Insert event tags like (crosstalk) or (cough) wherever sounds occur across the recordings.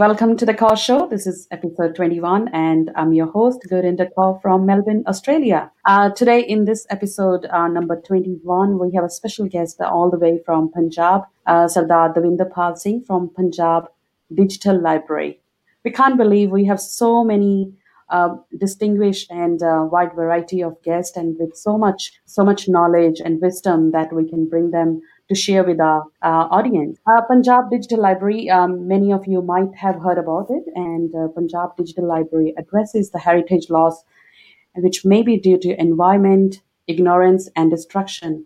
Welcome to the Call Show. This is episode 21, and I'm your host, Gurinder Kaur from Melbourne, Australia. Uh, today, in this episode uh, number 21, we have a special guest all the way from Punjab, uh, Sardar Davinder Pal Singh from Punjab Digital Library. We can't believe we have so many uh, distinguished and uh, wide variety of guests, and with so much, so much knowledge and wisdom that we can bring them to share with our audience. Uh, Punjab Digital Library, um, many of you might have heard about it, and uh, Punjab Digital Library addresses the heritage loss, which may be due to environment, ignorance, and destruction.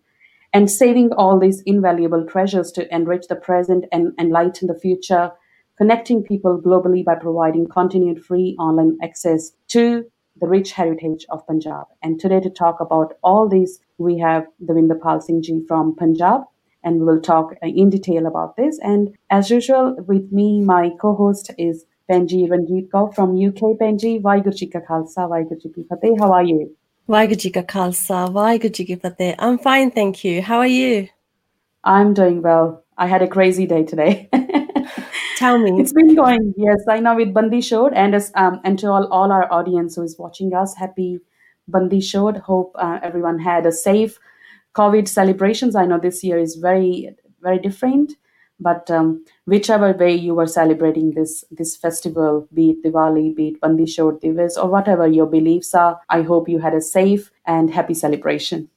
And saving all these invaluable treasures to enrich the present and enlighten the future, connecting people globally by providing continued free online access to the rich heritage of Punjab. And today, to talk about all these, we have Davinder Pal Singh Ji from Punjab and we will talk in detail about this. And as usual, with me, my co-host is Benji Ranjit Kaur from UK. Benji, Vaiguru Ji Ka Khalsa, Vaiguru Ji Ki Fateh. How are you? Vaiguru Ji Ka Khalsa, Vaiguru Ji Ki Fateh. I'm fine, thank you. How are you? I'm doing well. I had a crazy day today. (laughs) Tell me. It's been going. Yes, I know with Bandi Chhod and as, um, and to all, all our audience who is watching us, happy Bandi Chhod. Hope uh, everyone had a safe COVID celebrations. I know this year is very, very different, but um, whichever way you were celebrating this this festival, be it Diwali, be it Bandi Shor Divas, or whatever your beliefs are, I hope you had a safe and happy celebration.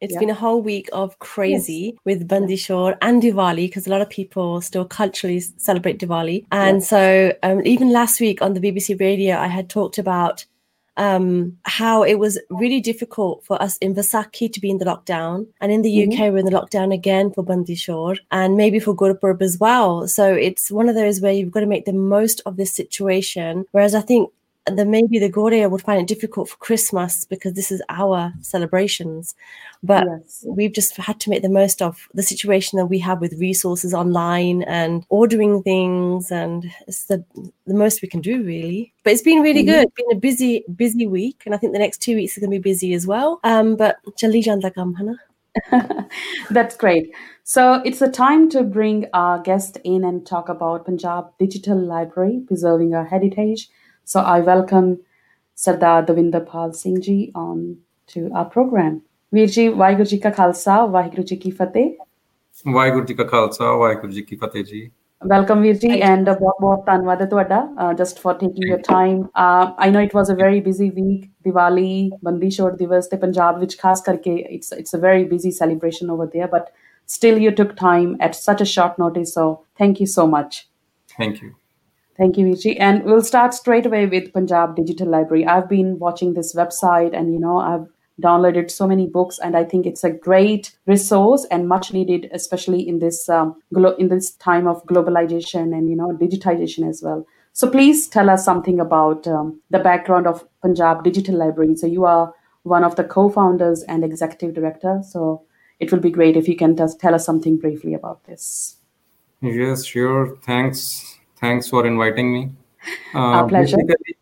It's yeah. been a whole week of crazy yes. with Bandi Chhod and Diwali because a lot of people still culturally celebrate Diwali. And yes. so, um, even last week on the BBC radio, I had talked about um, how it was really difficult for us in Vaisakhi to be in the lockdown. And in the mm-hmm. UK, we're in the lockdown again for Bandi Chhod and maybe for Gurpurab as well. So it's one of those where you've got to make the most of this situation. Whereas I think then maybe the Gaudiya would find it difficult for Christmas because this is our celebrations. But yes. we've just had to make the most of the situation that we have with resources online and ordering things, and it's the the most we can do really. But it's been really mm-hmm. good. It's been a busy, busy week, and I think the next two weeks are going to be busy as well. Um, but Chali janda kam, hana. (laughs) That's great. So it's a time to bring our guest in and talk about Punjab Digital Library, preserving our heritage so I welcome Sardar Davinder Pal Singh Ji on to our program. Veerji, Vaheguru Ka Khalsa, Vaheguru Ki Fateh. Vaheguru Ka Khalsa, Vaheguru Ki Fateh Ji. Welcome, Veerji, and uh, just for taking your time. Uh, I know it was a very busy week, Diwali, Bandi Shor Divas, Punjab, which khas karke, it's, it's a very busy celebration over there, but still you took time at such a short notice, so thank you so much. Thank you. Thank you, Vichi. And we'll start straight away with Punjab Digital Library. I've been watching this website and, you know, I've downloaded so many books and i think it's a great resource and much needed especially in this um, glo- in this time of globalization and you know digitization as well. So please tell us something about um, the background of punjab digital library. So you are one of the co-founders and executive director. So it will be great if you can just tell us something briefly about this. Yes sure. Thanks Thanks for inviting me. Uh, Our pleasure. Basically,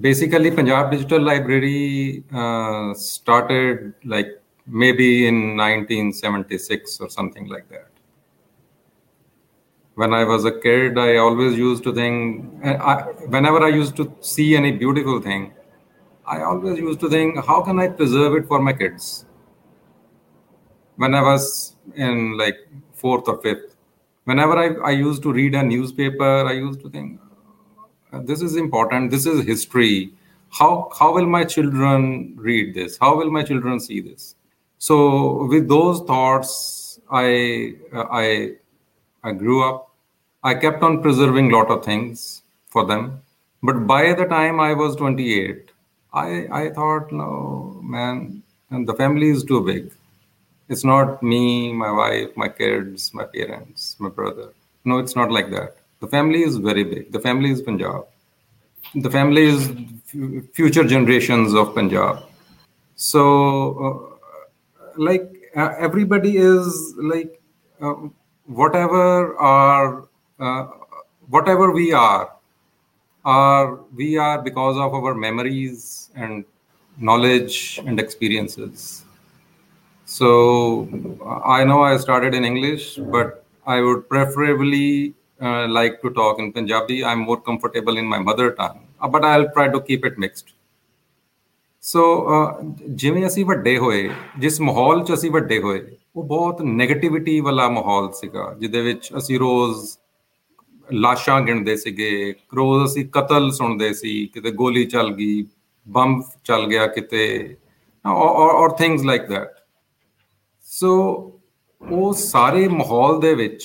basically, Punjab Digital Library uh, started like maybe in 1976 or something like that. When I was a kid, I always used to think, I, whenever I used to see any beautiful thing, I always used to think, how can I preserve it for my kids? When I was in like fourth or fifth, whenever I, I used to read a newspaper, I used to think, uh, this is important. This is history. How how will my children read this? How will my children see this? So with those thoughts, I I I grew up. I kept on preserving a lot of things for them. But by the time I was 28, I I thought, no, man, and the family is too big. It's not me, my wife, my kids, my parents, my brother. No, it's not like that. The family is very big. The family is Punjab. The family is f- future generations of Punjab. So, uh, like uh, everybody is like uh, whatever uh, whatever we are, are we are because of our memories and knowledge and experiences so I know I started in English, but I would preferably uh, like to talk in Punjabi. I'm more comfortable in my mother tongue, uh, but I'll try to keep it mixed. So ਜਿਵੇਂ ਅਸੀਂ ਵੱਡੇ ਹੋਏ ਜਿਸ ਮਾਹੌਲ 'ਚ ਅਸੀਂ ਵੱਡੇ ਹੋਏ ਉਹ ਬਹੁਤ 네ਗੇਟਿਵਿਟੀ ਵਾਲਾ ਮਾਹੌਲ ਸੀਗਾ ਜਿਹਦੇ ਵਿੱਚ ਅਸੀਂ ਰੋਜ਼ ਲਾਸ਼ਾਂ ਗਿਣਦੇ ਸੀਗੇ ਰੋਜ਼ ਅਸੀਂ ਕਤਲ ਸੁਣਦੇ ਸੀ ਕਿਤੇ ਗੋਲੀ ਚੱਲ ਗਈ ਬੰਬ ਚੱਲ ਗਿਆ ਕਿਤੇ ਔਰ ਥਿੰਗਸ ਲਾਈਕ ਦੈਟ ਸੋ ਉਹ ਸਾਰੇ ਮਾਹੌਲ ਦੇ ਵਿੱਚ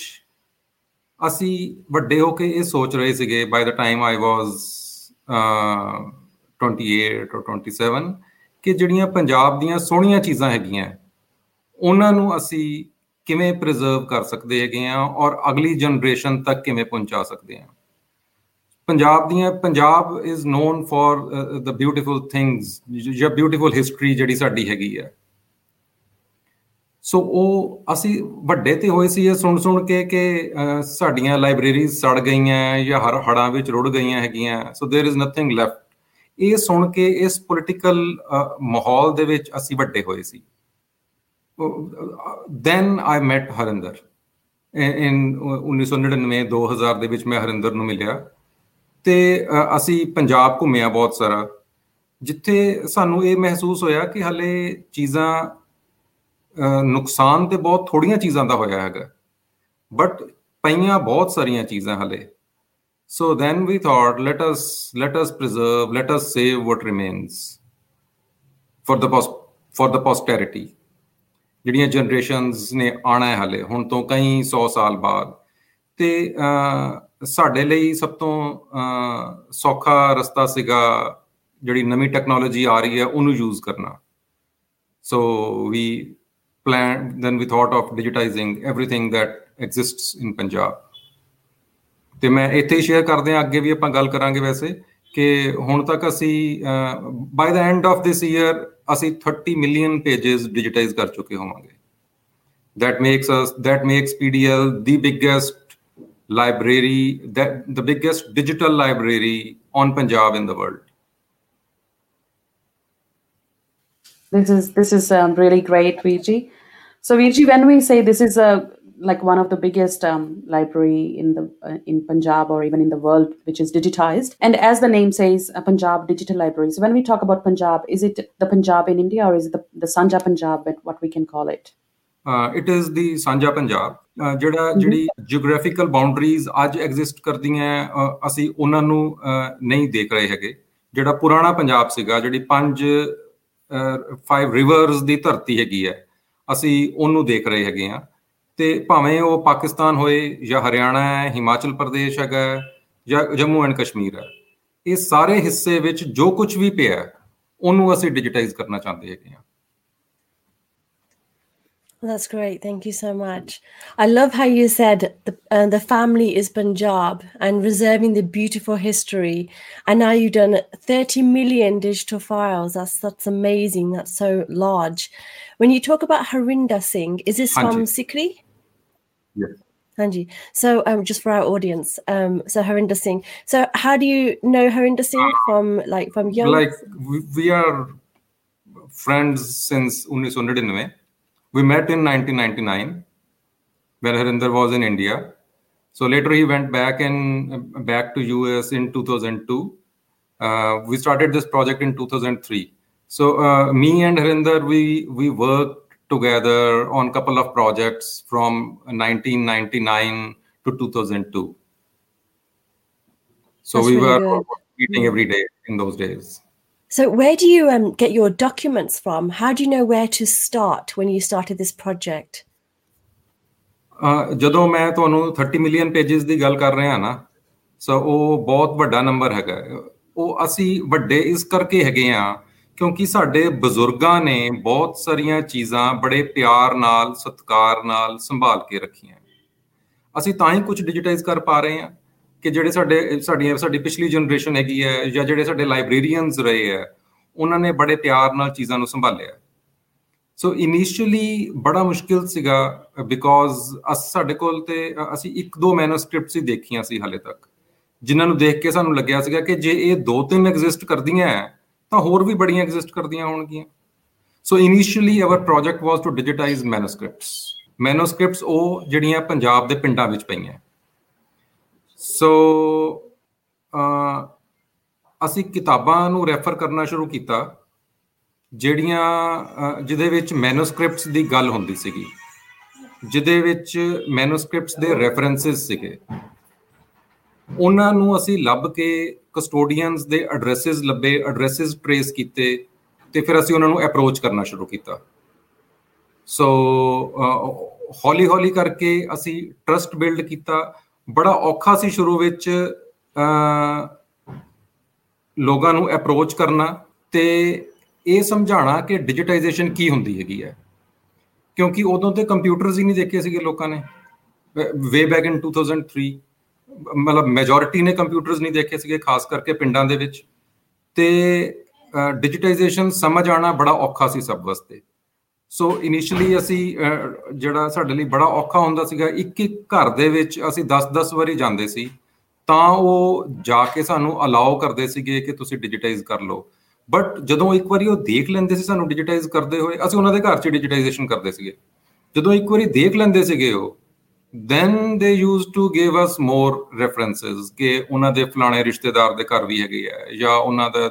ਅਸੀਂ ਵੱਡੇ ਹੋ ਕੇ ਇਹ ਸੋਚ ਰਹੇ ਸੀਗੇ ਬਾਈ ਦਾ ਟਾਈਮ ਆਈ ਵਾਸ 28 or 27 ਕਿ ਜਿਹੜੀਆਂ ਪੰਜਾਬ ਦੀਆਂ ਸੋਹਣੀਆਂ ਚੀਜ਼ਾਂ ਹੈਗੀਆਂ, ਉਹਨਾਂ ਨੂੰ ਅਸੀਂ ਕਿਵੇਂ ਪ੍ਰੀਜ਼ਰਵ ਕਰ ਸਕਦੇ ਹੈਗੇ ਆ ਔਰ ਅਗਲੀ ਜਨਰੇਸ਼ਨ ਤੱਕ ਕਿਵੇਂ ਪਹੁੰਚਾ ਸਕਦੇ ਆ ਪੰਜਾਬ ਦੀਆਂ, Punjab is known for the beautiful things ਜਾਂ ਬਿਊਟੀਫੁਲ ਹਿਸਟਰੀ ਜਿਹੜੀ ਸਾਡੀ ਹੈਗੀ ਆ। ਸੋ ਉਹ ਅਸੀਂ ਵੱਡੇ ਤੇ ਹੋਏ ਸੀ ਇਹ ਸੁਣ ਸੁਣ ਕੇ ਕਿ ਸਾਡੀਆਂ ਲਾਇਬ੍ਰੇਰੀਜ਼ ਸੜ ਗਈਆਂ ਜਾਂ ਹਰ ਹੜਾਂ ਵਿੱਚ ਰੁੜ ਗਈਆਂ ਹੈਗੀਆਂ so there is nothing left ਇਹ ਸੁਣ ਕੇ ਇਸ ਪੋਲਿਟੀਕਲ ਮਾਹੌਲ ਦੇ ਵਿੱਚ ਅਸੀਂ ਵੱਡੇ ਹੋਏ ਸੀ then I met Harinder in 1999 2000 ਦੇ ਵਿੱਚ ਮੈਂ ਹਰਿੰਦਰ ਨੂੰ ਮਿਲਿਆ ਤੇ ਅਸੀਂ ਪੰਜਾਬ ਘੁੰਮਿਆ ਬਹੁਤ ਸਾਰਾ ਜਿੱਥੇ ਸਾਨੂੰ ਇਹ ਮਹਿਸੂਸ ਹੋਇਆ ਕਿ ਹਲੇ ਚੀਜ਼ਾਂ ਨੁਕਸਾਨ ਤੇ ਬਹੁਤ ਥੋੜੀਆਂ ਚੀਜ਼ਾਂ ਦਾ ਹੋਇਆ ਹੈਗਾ। ਬਟ ਪਈਆਂ ਬਹੁਤ ਸਾਰੀਆਂ ਚੀਜ਼ਾਂ ਹਲੇ। So then we thought, let us let us preserve, let us save what remains for the post for the posterity. ਜਿਹੜੀਆਂ ਜਨਰੇਸ਼ਨਸ ਨੇ ਆਣਾ ਹੈ ਹਲੇ ਹੁਣ ਤੋਂ ਕਈ 100 ਸਾਲ ਬਾਅਦ। ਤੇ ਸਾਡੇ ਲਈ ਸਭ ਤੋਂ ਸੌਖਾ ਰਸਤਾ ਸੀਗਾ ਜਿਹੜੀ ਨਵੀਂ ਟੈਕਨੋਲੋਜੀ ਆ ਰਹੀ ਹੈ ਉਹਨੂੰ ਯੂਜ਼ ਕਰਨਾ। ਸੋ ਵੀ then we thought of digitizing everything that exists in punjab. ਤੇ ਮੈਂ ਇੱਥੇ ਹੀ ਸ਼ੇਅਰ ਕਰਦੇ ਹਾਂ ਅੱਗੇ ਵੀ ਆਪਾਂ ਗੱਲ ਕਰਾਂਗੇ ਵੈਸੇ ਕਿ ਹੁਣ ਤੱਕ ਅਸੀਂ by the end of this year ਅਸੀਂ 30 ਮਿਲੀਅਨ ਪੇजेस ਡਿਜੀਟਾਈਜ਼ ਕਰ ਚੁੱਕੇ ਹੋਵਾਂਗੇ। That makes us that makes pdl the biggest library that the biggest digital library on punjab in the world this is this is um, really great Virji. so Virji, when we say this is a like one of the biggest um, library in the uh, in Punjab or even in the world, which is digitized. And as the name says, a Punjab Digital Library. So when we talk about Punjab, is it the Punjab in India or is it the, the Sanja Punjab, what we can call it? Uh, it is the Sanja Punjab. ਜਿਹੜਾ ਜਿਹੜੀ geographical boundaries ਅੱਜ exist ਕਰਦੀਆਂ ਅਸੀਂ ਉਹਨਾਂ ਨੂੰ ਨਹੀਂ ਦੇਖ ਰਹੇ ਹੈਗੇ ਜਿਹੜਾ ਪੁਰਾਣਾ ਪੰਜਾਬ ਸੀਗਾ ਜਿਹੜੀ ਪੰਜ ਫਾਈਵ ਰਿਵਰਸ ਦੀ ਧਰਤੀ ਹੈਗੀ ਹੈ। ਅਸੀਂ ਉਹਨੂੰ ਦੇਖ ਰਹੇ ਹੈਗੇ ਆ ਤੇ ਭਾਵੇਂ ਉਹ ਪਾਕਿਸਤਾਨ ਹੋਏ ਜਾਂ ਹਰਿਆਣਾ ਹੈ, ਹਿਮਾਚਲ ਪ੍ਰਦੇਸ਼ ਹੈਗਾ ਜਾਂ ਜੰਮੂ ਐਂਡ ਕਸ਼ਮੀਰ ਹੈ, ਇਹ ਸਾਰੇ ਹਿੱਸੇ ਵਿੱਚ ਜੋ ਕੁਝ ਵੀ ਪਿਆ ਉਹਨੂੰ ਅਸੀਂ ਡਿਜੀਟਾਈਜ਼ ਕਰਨਾ ਚਾਹੁੰਦੇ ਹੈਗੇ ਆ That's great. Thank you so much. I love how you said the, uh, the family is Punjab and reserving the beautiful history. And now you've done 30 million digital files. That's that's amazing. That's so large. When you talk about Harinder Singh, is this from Sikri? Yes. Hanji. So, um, just for our audience, um, so Harinder Singh. So, how do you know Harinder Singh from like from young? Like we, we are friends since 1999. We met in 1999 when Harinder was in India. So later he went back and back to US in 2002. Uh, we started this project in 2003. So uh, me and Harinder, we we worked together on a couple of projects from 1999 to 2002. So That's we really were good. meeting every day in those days. So where do you um, get your documents from? How do you know where to start when you started this project? ਜਦੋਂ ਮੈਂ ਤੁਹਾਨੂੰ 30 million pages ਦੀ ਗੱਲ ਕਰ ਰਿਹਾ ਨਾ ਸੋ ਉਹ ਬਹੁਤ ਵੱਡਾ ਨੰਬਰ ਹੈਗਾ ਉਹ ਅਸੀਂ ਵੱਡੇ ਇਸ ਕਰਕੇ ਹੈਗੇ ਆ ਕਿਉਂਕਿ ਸਾਡੇ ਬਜ਼ੁਰਗਾਂ ਨੇ ਬਹੁਤ ਸਾਰੀਆਂ ਚੀਜ਼ਾਂ ਬੜੇ ਪਿਆਰ ਨਾਲ ਸਤਿਕਾਰ ਨਾਲ ਸੰਭਾਲ ਕੇ ਰੱਖੀਆਂ ਅਸੀਂ ਤਾਂ ਹੀ ਕੁਝ ਡਿਜੀਟਾਈਜ਼ ਕਰ ਪਾ ਰਹੇ ਹਾਂ ਕਿ ਜਿਹੜੇ ਸਾਡੇ, ਸਾਡੀਆਂ, ਸਾਡੀ ਪਿਛਲੀ ਜਨਰੇਸ਼ਨ ਹੈਗੀ ਹੈ ਜਾਂ ਜਿਹੜੇ ਸਾਡੇ ਲਾਇਬ੍ਰੇਰੀਅਨਸ ਰਹੇ ਹੈ, ਉਹਨਾਂ ਨੇ ਬੜੇ ਪਿਆਰ ਨਾਲ ਚੀਜ਼ਾਂ ਨੂੰ ਸੰਭਾਲਿਆ। ਸੋ ਇਨੀਸ਼ੀਅਲੀ ਬੜਾ ਮੁਸ਼ਕਿਲ ਸੀਗਾ ਬਿਕੋਜ਼ ਅਸ, ਸਾਡੇ ਕੋਲ ਤੇ ਅਸੀਂ ਇੱਕ ਦੋ ਮੈਨੂਸਕ੍ਰਿਪਟਸ ਹੀ ਦੇਖੀਆਂ ਸੀ ਹਾਲੇ ਤੱਕ, ਜਿਨ੍ਹਾਂ ਨੂੰ ਦੇਖ ਕੇ ਸਾਨੂੰ ਲੱਗਿਆ ਸੀਗਾ ਕਿ ਜੇ ਇਹ ਦੋ ਤਿੰਨ ਐਗਜ਼ਿਸਟ ਕਰਦੀਆਂ ਤਾਂ ਹੋਰ ਵੀ ਬੜੀਆਂ ਐਗਜ਼ਿਸਟ ਕਰਦੀਆਂ ਹੋਣਗੀਆਂ। So initially our project was to digitise manuscripts manuscripts ਉਹ ਜਿਹੜੀਆਂ ਪੰਜਾਬ ਦੇ ਪਿੰਡਾਂ ਵਿੱਚ ਪਈਆਂ। ਸੋ ਅਸੀਂ ਕਿਤਾਬਾਂ ਨੂੰ ਰੈਫਰ ਕਰਨਾ ਸ਼ੁਰੂ ਕੀਤਾ, ਜਿਹੜੀਆਂ ਜਿਹਦੇ ਵਿੱਚ ਮੈਨੂਸਕ੍ਰਿਪਟਸ ਦੀ ਗੱਲ ਹੁੰਦੀ ਸੀਗੀ, ਜਿਹਦੇ ਵਿੱਚ ਮੈਨੂਸਕ੍ਰਿਪਟਸ ਦੇ ਰੈਫਰੈਂਸਸ ਸੀਗੇ। ਉਹਨਾਂ ਨੂੰ ਅਸੀਂ ਲੱਭ ਕੇ ਕਸਟੋਡੀਅਨਸ ਦੇ ਐਡਰੈਸਸ ਲੱਭੇ ਐਡਰੈਸਸ ਟ੍ਰੇਸ ਕੀਤੇ, ਤੇ ਫਿਰ ਅਸੀਂ ਉਹਨਾਂ ਨੂੰ ਅਪਰੋਚ ਕਰਨਾ ਸ਼ੁਰੂ ਕੀਤਾ। ਸੋ ਹੌਲੀ ਹੌਲੀ ਕਰਕੇ ਅਸੀਂ ਟਰਸਟ ਬਿਲਡ ਕੀਤਾ ਬੜਾ ਔਖਾ ਸੀ ਸ਼ੁਰੂ ਵਿੱਚ ਲੋਕਾਂ ਨੂੰ ਅਪਰੋਚ ਕਰਨਾ ਤੇ ਇਹ ਸਮਝਾਉਣਾ ਕਿ ਡਿਜੀਟਾਈਜੇਸ਼ਨ ਕੀ ਹੁੰਦੀ ਹੈਗੀ ਹੈ। ਕਿਉਂਕਿ ਉਦੋਂ ਤੇ ਕੰਪਿਊਟਰਸ ਹੀ ਨਹੀਂ ਦੇਖੇ ਸੀਗੇ ਲੋਕਾਂ ਨੇ। ਵੇ ਬੈਕ ਇਨ 2003 ਮਤਲਬ ਮੈਜੋਰਿਟੀ ਨੇ ਕੰਪਿਊਟਰਸ ਨਹੀਂ ਦੇਖੇ ਸੀਗੇ, ਖਾਸ ਕਰਕੇ ਪਿੰਡਾਂ ਦੇ ਵਿੱਚ। ਤੇ ਡਿਜੀਟਾਈਜੇਸ਼ਨ ਸਮਝ ਆਣਾ ਬੜਾ ਔਖਾ ਸੀ ਸਭ ਵਾਸਤੇ। ਸੋ ਇਨੀਸ਼ੀਅਲੀ ਅਸੀਂ ਜਿਹੜਾ ਸਾਡੇ ਲਈ ਬੜਾ ਔਖਾ ਹੁੰਦਾ ਸੀਗਾ, ਇੱਕ ਇੱਕ ਘਰ ਦੇ ਵਿੱਚ ਅਸੀਂ 10-10 ਵਾਰੀ ਜਾਂਦੇ ਸੀ। ਤਾਂ ਉਹ ਜਾ ਕੇ ਸਾਨੂੰ ਅਲਾਉ ਕਰਦੇ ਸੀਗੇ ਕਿ ਤੁਸੀਂ ਡਿਜੀਟਾਈਜ਼ ਕਰ ਲਓ। ਬਟ ਜਦੋਂ ਇੱਕ ਵਾਰੀ ਉਹ ਦੇਖ ਲੈਂਦੇ ਸੀ ਸਾਨੂੰ ਡਿਜੀਟਾਈਜ਼ ਕਰਦੇ ਹੋਏ, ਅਸੀਂ ਉਹਨਾਂ ਦੇ ਘਰ 'ਚ ਡਿਜੀਟਾਈਜੇਸ਼ਨ ਕਰਦੇ ਸੀਗੇ। ਜਦੋਂ ਇੱਕ ਵਾਰੀ ਦੇਖ ਲੈਂਦੇ ਸੀਗੇ ਉਹ then they used to give us more references ਕਿ ਉਹਨਾਂ ਦੇ ਫਲਾਣੇ ਰਿਸ਼ਤੇਦਾਰ ਦੇ ਘਰ ਵੀ ਹੈਗੇ ਆ, ਜਾਂ ਉਹਨਾਂ ਦਾ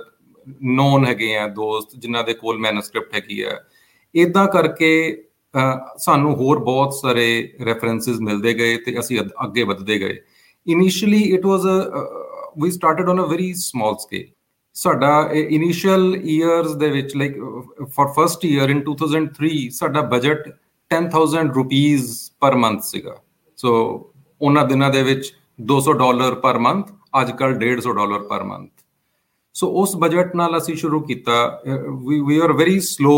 ਨੋਨ ਹੈਗੇ ਆ ਦੋਸਤ ਜਿਨ੍ਹਾਂ ਦੇ ਕੋਲ ਮੈਨੂਸਕ੍ਰਿਪਟ ਹੈਗੀ ਆ। ਇਦਾਂ ਕਰਕੇ ਸਾਨੂੰ ਹੋਰ ਬਹੁਤ ਸਾਰੇ ਰੈਫਰੈਂਸਸ ਮਿਲਦੇ ਗਏ ਤੇ ਅਸੀਂ ਅੱਗੇ ਵਧਦੇ ਗਏ। Initially it was we started on a very small scale ਸਾਡਾ ਇਨੀਸ਼ੀਅਲ ਇਅਰਸ ਦੇ ਵਿੱਚ like for first year in 2003 ਸਾਡਾ ਬਜਟ 10000 ਰੁਪੀਸ ਪਰ ਮੰਥ ਸੀਗਾ। ਸੋ ਉਹਨਾਂ ਦਿਨਾਂ ਦੇ ਵਿੱਚ 200 ਡਾਲਰ ਪਰ ਮੰਥ ਅੱਜ ਕੱਲ 150 ਡਾਲਰ ਪਰ ਮੰਥ ਸੋ ਉਸ ਬਜਟ ਨਾਲ ਅਸੀਂ ਸ਼ੁਰੂ ਕੀਤਾ we are very slow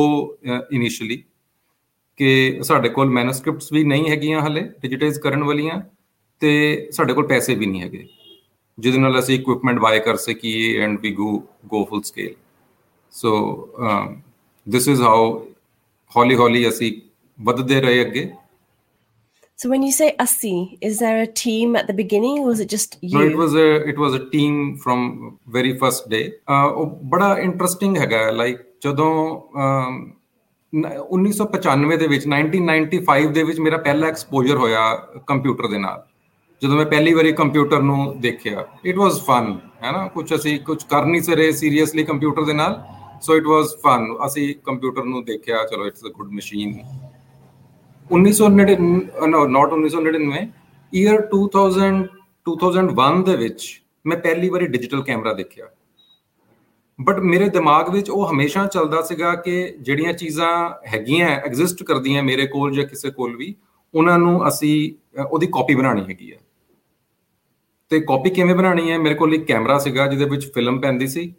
initially ਕਿ ਸਾਡੇ ਕੋਲ ਮੈਨੂਸਕ੍ਰਿਪਟਸ ਵੀ ਨਹੀਂ ਹੈਗੀਆਂ ਹਲੇ ਡਿਜੀਟਾਈਜ਼ ਕਰਨ ਵਾਲੀਆਂ ਤੇ ਸਾਡੇ ਕੋਲ ਪੈਸੇ ਵੀ ਨਹੀਂ ਹੈਗੇ, ਜਿਹਦੇ ਨਾਲ ਅਸੀਂ ਇਕਵਿਪਮੈਂਟ ਬਾਏ ਕਰ ਸਕੀਏ and we go go full scale so this is how ਹੌਲੀ ਹੌਲੀ ਅਸੀਂ ਵਧਦੇ ਰਹੇ ਅੱਗੇ। So when you say Asi, is there a team at the beginning or was it just you? No, it was a it was a team from very first day. Uh, ਬੜਾ interesting ਹੈਗਾ like ਜਦੋਂ 1995 ਦੇ ਵਿੱਚ 1995 ਦੇ ਵਿੱਚ ਮੇਰਾ ਪਹਿਲਾ exposure ਹੋਇਆ ਕੰਪਿਊਟਰ ਦੇ ਨਾਲ ਜਦੋਂ ਮੈਂ ਪਹਿਲੀ ਵਾਰੀ ਕੰਪਿਊਟਰ ਨੂੰ ਦੇਖਿਆ ਇਟ ਵਾਸ ਫਨ ਹੈ ਨਾ ਕੁਝ ਅਸੀਂ ਕੁਝ ਕਰ ਨਹੀਂ ਸਰੇ ਸੀਰੀਅਸਲੀ ਕੰਪਿਊਟਰ ਦੇ ਨਾਲ ਸੋ ਇਟ ਵਾਸ ਫਨ ਅਸੀਂ ਕੰਪਿਊਟਰ ਨੂੰ ਦੇਖਿਆ ਚਲੋ it's a good machine 1999 not 1999 year 2000 2001 ਦੇ ਵਿੱਚ ਮੈਂ ਪਹਿਲੀ ਵਾਰੀ ਡਿਜੀਟਲ ਕੈਮਰਾ ਦੇਖਿਆ। ਬਟ ਮੇਰੇ ਦਿਮਾਗ ਵਿੱਚ ਉਹ ਹਮੇਸ਼ਾ ਚੱਲਦਾ ਸੀਗਾ ਕਿ ਜਿਹੜੀਆਂ ਚੀਜ਼ਾਂ ਹੈਗੀਆਂ ਐਗਜ਼ਿਸਟ ਕਰਦੀਆਂ ਮੇਰੇ ਕੋਲ ਜਾਂ ਕਿਸੇ ਕੋਲ ਵੀ, ਉਹਨਾਂ ਨੂੰ ਅਸੀਂ ਉਹਦੀ ਕਾਪੀ ਬਣਾਉਣੀ ਹੈਗੀ ਹੈ ਤੇ ਕਾਪੀ ਕਿਵੇਂ ਬਣਾਉਣੀ ਹੈ ਮੇਰੇ ਕੋਲ ਇੱਕ ਕੈਮਰਾ ਸੀਗਾ ਜਿਹਦੇ ਵਿੱਚ ਫਿਲਮ ਪੈਂਦੀ ਸੀ।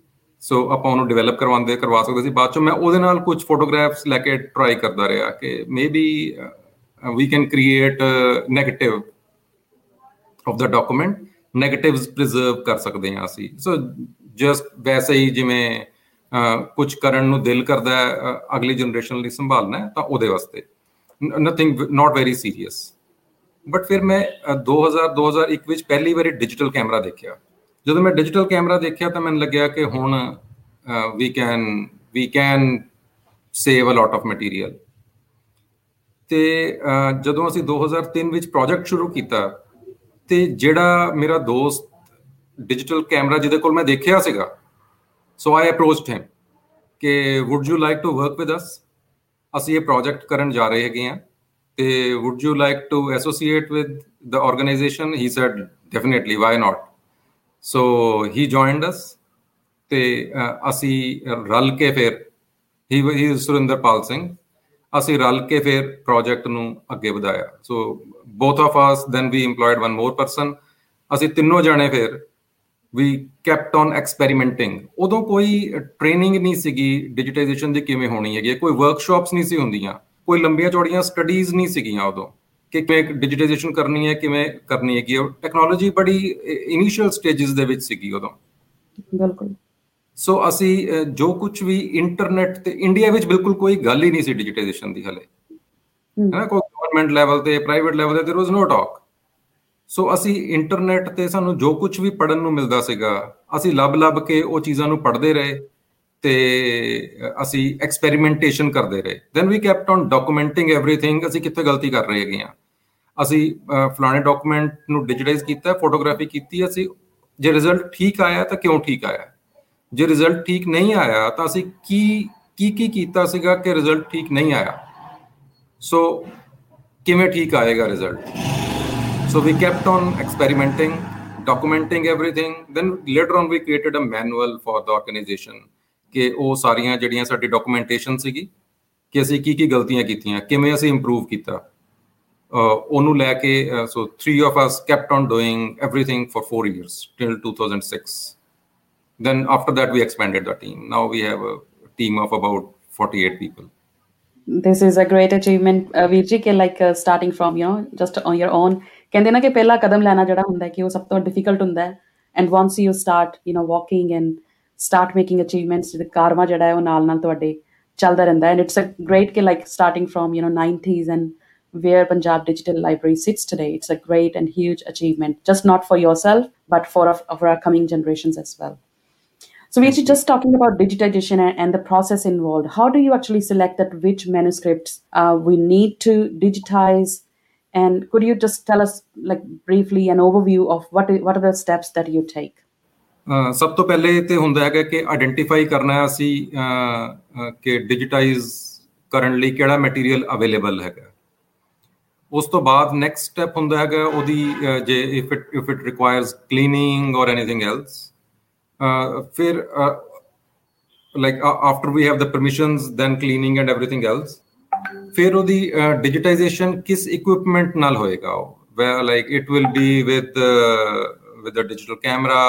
ਸੋ ਆਪਾਂ ਉਹਨੂੰ ਡਿਵੈਲਪ ਕਰਵਾਉਂਦੇ, ਕਰਵਾ ਸਕਦੇ ਸੀ। ਬਾਅਦ ਚੋਂ ਮੈਂ ਉਹਦੇ ਨਾਲ ਕੁਝ ਫੋਟੋਗ੍ਰਾਫਸ ਲੈ ਕੇ ਟਰਾਈ ਕਰਦਾ ਰਿਹਾ ਕਿ maybe we can create negative of the document negatives preserve ਕਰ ਸਕਦੇ ਹਾਂ ਅਸੀਂ। ਸੋ ਜਸਟ ਵੈਸੇ ਹੀ ਜਿਵੇਂ ਕੁਝ ਕਰਨ ਨੂੰ ਦਿਲ ਕਰਦਾ ਹੈ ਅਗਲੀ ਜਨਰੇਸ਼ਨ ਲਈ ਸੰਭਾਲਣਾ ਹੈ, ਤਾਂ ਉਹਦੇ ਵਾਸਤੇ। Nothing not very serious but ਫਿਰ ਮੈਂ 2000 2001 ਵਿੱਚ ਪਹਿਲੀ ਵਾਰੀ ਡਿਜੀਟਲ ਕੈਮਰਾ ਦੇਖਿਆ। ਜਦੋਂ ਮੈਂ ਡਿਜੀਟਲ ਕੈਮਰਾ ਦੇਖਿਆ ਤਾਂ ਮੈਨੂੰ ਲੱਗਿਆ ਕਿ ਹੁਣ ਵੀ can we can save a lot of material ਤੇ ਜਦੋਂ ਅਸੀਂ 2003 ਵਿੱਚ ਪ੍ਰੋਜੈਕਟ ਸ਼ੁਰੂ ਕੀਤਾ, ਤੇ ਜਿਹੜਾ ਮੇਰਾ ਦੋਸਤ ਡਿਜੀਟਲ ਕੈਮਰਾ ਜਿਹਦੇ ਕੋਲ ਮੈਂ ਦੇਖਿਆ ਸੀਗਾ ਸੋ ਆਈ ਅਪਰੋਚਡ ਹਿਮ ਕਿ would you like to work with us ਅਸੀਂ ਇਹ ਪ੍ਰੋਜੈਕਟ ਕਰਨ ਜਾ ਰਹੇ ਹੈਗੇ ਆ ਤੇ would you like to associate with the organisation he said definitely why not so he joined us ਤੇ ਅਸੀਂ ਰਲ ਕੇ ਫਿਰ ਹੀ ਹੀ ਸੁਰਿੰਦਰਪਾਲ ਸਿੰਘ, ਅਸੀਂ ਰਲ ਕੇ ਫਿਰ ਪ੍ਰੋਜੈਕਟ ਨੂੰ ਅੱਗੇ ਵਧਾਇਆ। So both of us then we employed one more person ਅਸੀਂ ਤਿੰਨੋਂ ਜਣੇ ਫਿਰ ਵੀ ਕੈਪਟ ਔਨ ਐਕਸਪੈਰੀਮੈਂਟਿੰਗ ਉਦੋਂ ਕੋਈ ਟ੍ਰੇਨਿੰਗ ਨਹੀਂ ਸੀਗੀ ਡਿਜੀਟਾਈਜੇਸ਼ਨ ਦੀ ਕਿਵੇਂ ਹੋਣੀ ਹੈਗੀ ਕੋਈ ਵਰਕਸ਼ਾਪਸ ਨਹੀਂ ਸੀ ਹੁੰਦੀਆਂ, ਕੋਈ ਲੰਬੀਆਂ ਚੌੜੀਆਂ ਸਟੱਡੀਜ਼ ਨਹੀਂ ਸੀਗੀਆਂ ਉਦੋਂ। ਕਿ ਕਿਵੇਂ ਡਿਜੀਟਾਈਜੇਸ਼ਨ ਕਰਨੀ ਹੈ ਕਿਵੇਂ ਕਰਨੀ ਹੈਗੀ ਉਹ ਟੈਕਨੋਲੋਜੀ ਬੜੀ ਇਨੀਸ਼ੀਅਲ ਸਟੇजेस ਦੇ ਵਿੱਚ ਸੀਗੀ ਉਦੋਂ। ਬਿਲਕੁਲ। ਸੋ ਅਸੀਂ ਜੋ ਕੁਝ ਵੀ ਇੰਟਰਨੈਟ ਤੇ ਇੰਡੀਆ ਵਿੱਚ ਬਿਲਕੁਲ ਕੋਈ ਗੱਲ ਹੀ ਨਹੀਂ ਸੀ ਡਿਜੀਟਾਈਜੇਸ਼ਨ ਦੀ ਹਲੇ। ਹੈਨਾ ਕੋਈ ਗਵਰਨਮੈਂਟ ਲੈਵਲ ਤੇ ਪ੍ਰਾਈਵੇਟ ਲੈਵਲ ਤੇ there was no talk so ਅਸੀਂ ਇੰਟਰਨੈਟ ਤੇ ਸਾਨੂੰ ਜੋ ਕੁਝ ਵੀ ਪੜਨ ਨੂੰ ਮਿਲਦਾ ਸੀਗਾ ਅਸੀਂ ਲੱਭ-ਲੱਭ ਕੇ ਉਹ ਚੀਜ਼ਾਂ ਨੂੰ ਪੜਦੇ ਰਹੇ ਤੇ ਅਸੀਂ ਐਕਸਪੈਰੀਮੈਂਟੇਸ਼ਨ ਕਰਦੇ ਰਹੇ। Then we kept on documenting everything ਅਸੀਂ ਕਿੱਥੇ ਗਲਤੀ ਕਰ ਰਹੇ ਹੈਗੇ ਆ ਅਸੀਂ ਫਲਾਣੇ ਡਾਕੂਮੈਂਟ ਨੂੰ ਡਿਜੀਟਾਈਜ਼ ਕੀਤਾ ਫੋਟੋਗ੍ਰਾਫੀ ਕੀਤੀ, ਅਸੀਂ ਜੇ ਰਿਜ਼ਲਟ ਠੀਕ ਆਇਆ ਤਾਂ ਕਿਉਂ ਠੀਕ ਆਇਆ? ਜੇ ਰਿਜ਼ਲਟ ਠੀਕ ਨਹੀਂ ਆਇਆ ਤਾਂ ਅਸੀਂ ਕੀ ਕੀ ਕੀ ਕੀਤਾ ਸੀਗਾ ਕਿ ਰਿਜ਼ਲਟ ਠੀਕ ਨਹੀਂ ਆਇਆ? ਸੋ ਕਿਵੇਂ ਠੀਕ ਆਏਗਾ result so we kept on experimenting documenting everything, then later on we created a manual for the organization ਕਿ ਉਹ ਸਾਰੀਆਂ ਜਿਹੜੀਆਂ ਸਾਡੀ ਡਾਕੂਮੈਂਟੇਸ਼ਨ ਸੀਗੀ, ਕਿ ਅਸੀਂ ਕੀ ਕੀ ਗਲਤੀਆਂ ਕੀਤੀਆਂ, ਕਿਵੇਂ ਅਸੀਂ ਇੰਪਰੂਵ ਕੀਤਾ। uh, ONU Lake, uh, so three of us kept on doing everything for four years till 2006. Then after that, we expanded the team. Now we have a team of about 48 people. This is a great achievement, uh, Virji, ke like uh, starting from, you know, just on your own. ਕਹਿੰਦੇ ਨਾ ਕਿ ਪਹਿਲਾ ਕਦਮ ਲੈਣਾ ਜਿਹੜਾ ਹੁੰਦਾ ਕਿ ਉਹ ਸਭ ਤੋਂ ਡਿਫਿਕਲਟ ਹੁੰਦਾ ਹੈ and once you start you know walking and start making achievements ਦੇ ਕਾਰਮਾ ਜਿਹੜਾ ਹੈ ਉਹ ਨਾਲ ਨਾਲ ਤੁਹਾਡੇ ਚੱਲਦਾ ਰਹਿੰਦਾ ਐਂਡ ਇਟਸ ਅ ਗ੍ਰੇਟ ਕਿ like starting from you know 90s and where Punjab Digital Library sits today. It's a great and huge achievement, just not for yourself, but for, for our coming generations as well. So we're just talking about digitization and the process involved. How do you actually select that which manuscripts uh, we need to digitize and could you just tell us like briefly an overview of what what are the steps that you take ਸਭ ਤੋਂ ਪਹਿਲੇ ਤੇ ਹੁੰਦਾ ਹੈਗਾ ਕਿ identify ਕਰਨਾ ਹੈ ਅਸੀਂ ਕਿ ਡਿਜੀਟਾਈਜ਼ ਕਰਨ ਲਈ ਕਿਹੜਾ ਮਟੀਰੀਅਲ ਅਵੇਲੇਬਲ ਹੈਗਾ ਉਸ ਤੋਂ ਬਾਅਦ ਨੈਕਸਟ ਸਟੈਪ ਹੁੰਦਾ ਹੈਗਾ ਉਹਦੀ ਜੇ if it if it requires cleaning or anything else ਫਿਰ like after we have the permissions then cleaning and everything else ਫਿਰ ਉਹਦੀ ਡਿਜੀਟਾਈਜੇਸ਼ਨ ਕਿਸ ਇਕਵਿਪਮੈਂਟ ਨਾਲ ਹੋਏਗਾ ਉਹ where like it will be with uh, with a digital camera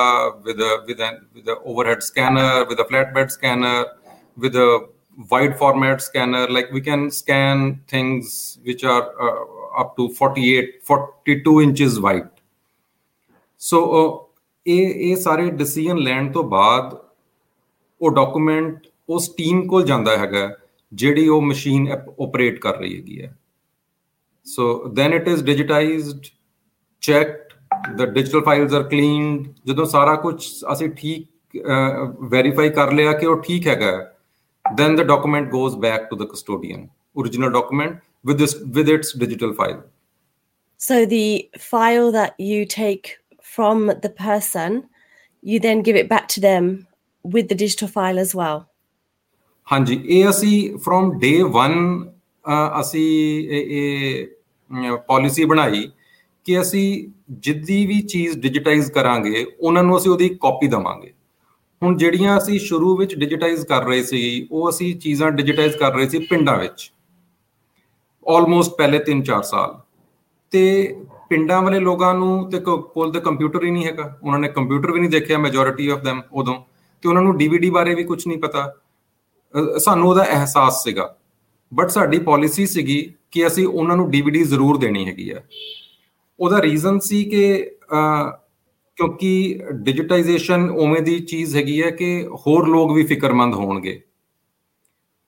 with a with a with a overhead scanner with a flatbed scanner with a wide format scanner like we can scan things which are uh, up to 48 42 inches wide so ਇਹ ਇਹ ਸਾਰੇ decision ਲੈਣ ਤੋਂ ਬਾਅਦ ਉਹ document ਉਸ team ਕੋਲ ਜਾਂਦਾ ਹੈਗਾ ਜਿਹੜੀ ਉਹ ਮਸ਼ੀਨ ਆਪਰੇਟ ਕਰ ਰਹੀ ਹੈਗੀ ਹੈ so then it is digitised checked the digital files are cleaned ਜਦੋਂ ਸਾਰਾ ਕੁਝ ਅਸੀਂ ਠੀਕ ਵੈਰੀਫਾਈ ਕਰ ਲਿਆ ਕਿ ਉਹ ਠੀਕ ਹੈਗਾ then the document goes back to the custodian original document with this with its digital file so the file that you take from the person you then give it back to them with the digital file as well ਹਾਂਜੀ ਇਹ ਅਸੀਂ from ਡੇ 1 ਅਸੀਂ ਇਹ policy ਬਣਾਈ ਕਿ ਅਸੀਂ ਜਿੱਦੀ ਵੀ ਚੀਜ਼ ਡਿਜੀਟਾਈਜ਼ ਕਰਾਂਗੇ ਉਹਨਾਂ ਨੂੰ ਅਸੀਂ ਉਹਦੀ ਕਾਪੀ ਦਵਾਂਗੇ ਹੁਣ ਜਿਹੜੀਆਂ ਅਸੀਂ ਸ਼ੁਰੂ ਵਿੱਚ ਡਿਜੀਟਾਈਜ਼ ਕਰ ਰਹੇ ਸੀ ਉਹ ਅਸੀਂ ਚੀਜ਼ਾਂ ਡਿਜੀਟਾਈਜ਼ ਕਰ ਰਹੇ ਸੀ ਪਿੰਡਾਂ ਵਿੱਚ ਆਲਮੋਸਟ ਪਹਿਲੇ 3-4 ਸਾਲ। ਤੇ ਪਿੰਡਾਂ ਵਾਲੇ ਲੋਕਾਂ ਨੂੰ ਤੇ ਕੋਲ ਤੇ ਕੰਪਿਊਟਰ ਹੀ ਨਹੀਂ ਹੈਗਾ। ਉਹਨਾਂ ਨੇ ਕੰਪਿਊਟਰ ਵੀ ਨਹੀਂ ਦੇਖਿਆ ਮੈਜੋਰਿਟੀ ਆਫ them ਉਦੋਂ। ਤੇ ਉਹਨਾਂ ਨੂੰ ਡੀਵੀਡੀ ਬਾਰੇ ਵੀ ਕੁਝ ਨਹੀਂ ਪਤਾ। ਸਾਨੂੰ ਉਹਦਾ ਅਹਿਸਾਸ ਸੀਗਾ। ਬਟ ਸਾਡੀ ਪਾਲਿਸੀ ਸੀਗੀ ਕਿ ਅਸੀਂ ਉਹਨਾਂ ਨੂੰ ਡੀਵੀਡੀ ਜ਼ਰੂਰ ਦੇਣੀ ਹੈਗੀ ਆ। ਉਹਦਾ ਰੀਜ਼ਨ ਸੀ ਕਿ ਕਿਉਂਕਿ ਡਿਜੀਟਾਈਜੇਸ਼ਨ ਉਵੇਂ ਦੀ ਚੀਜ਼ ਹੈਗੀ ਹੈ ਕਿ ਹੋਰ ਲੋਕ ਵੀ ਫਿਕਰਮੰਦ ਹੋਣਗੇ।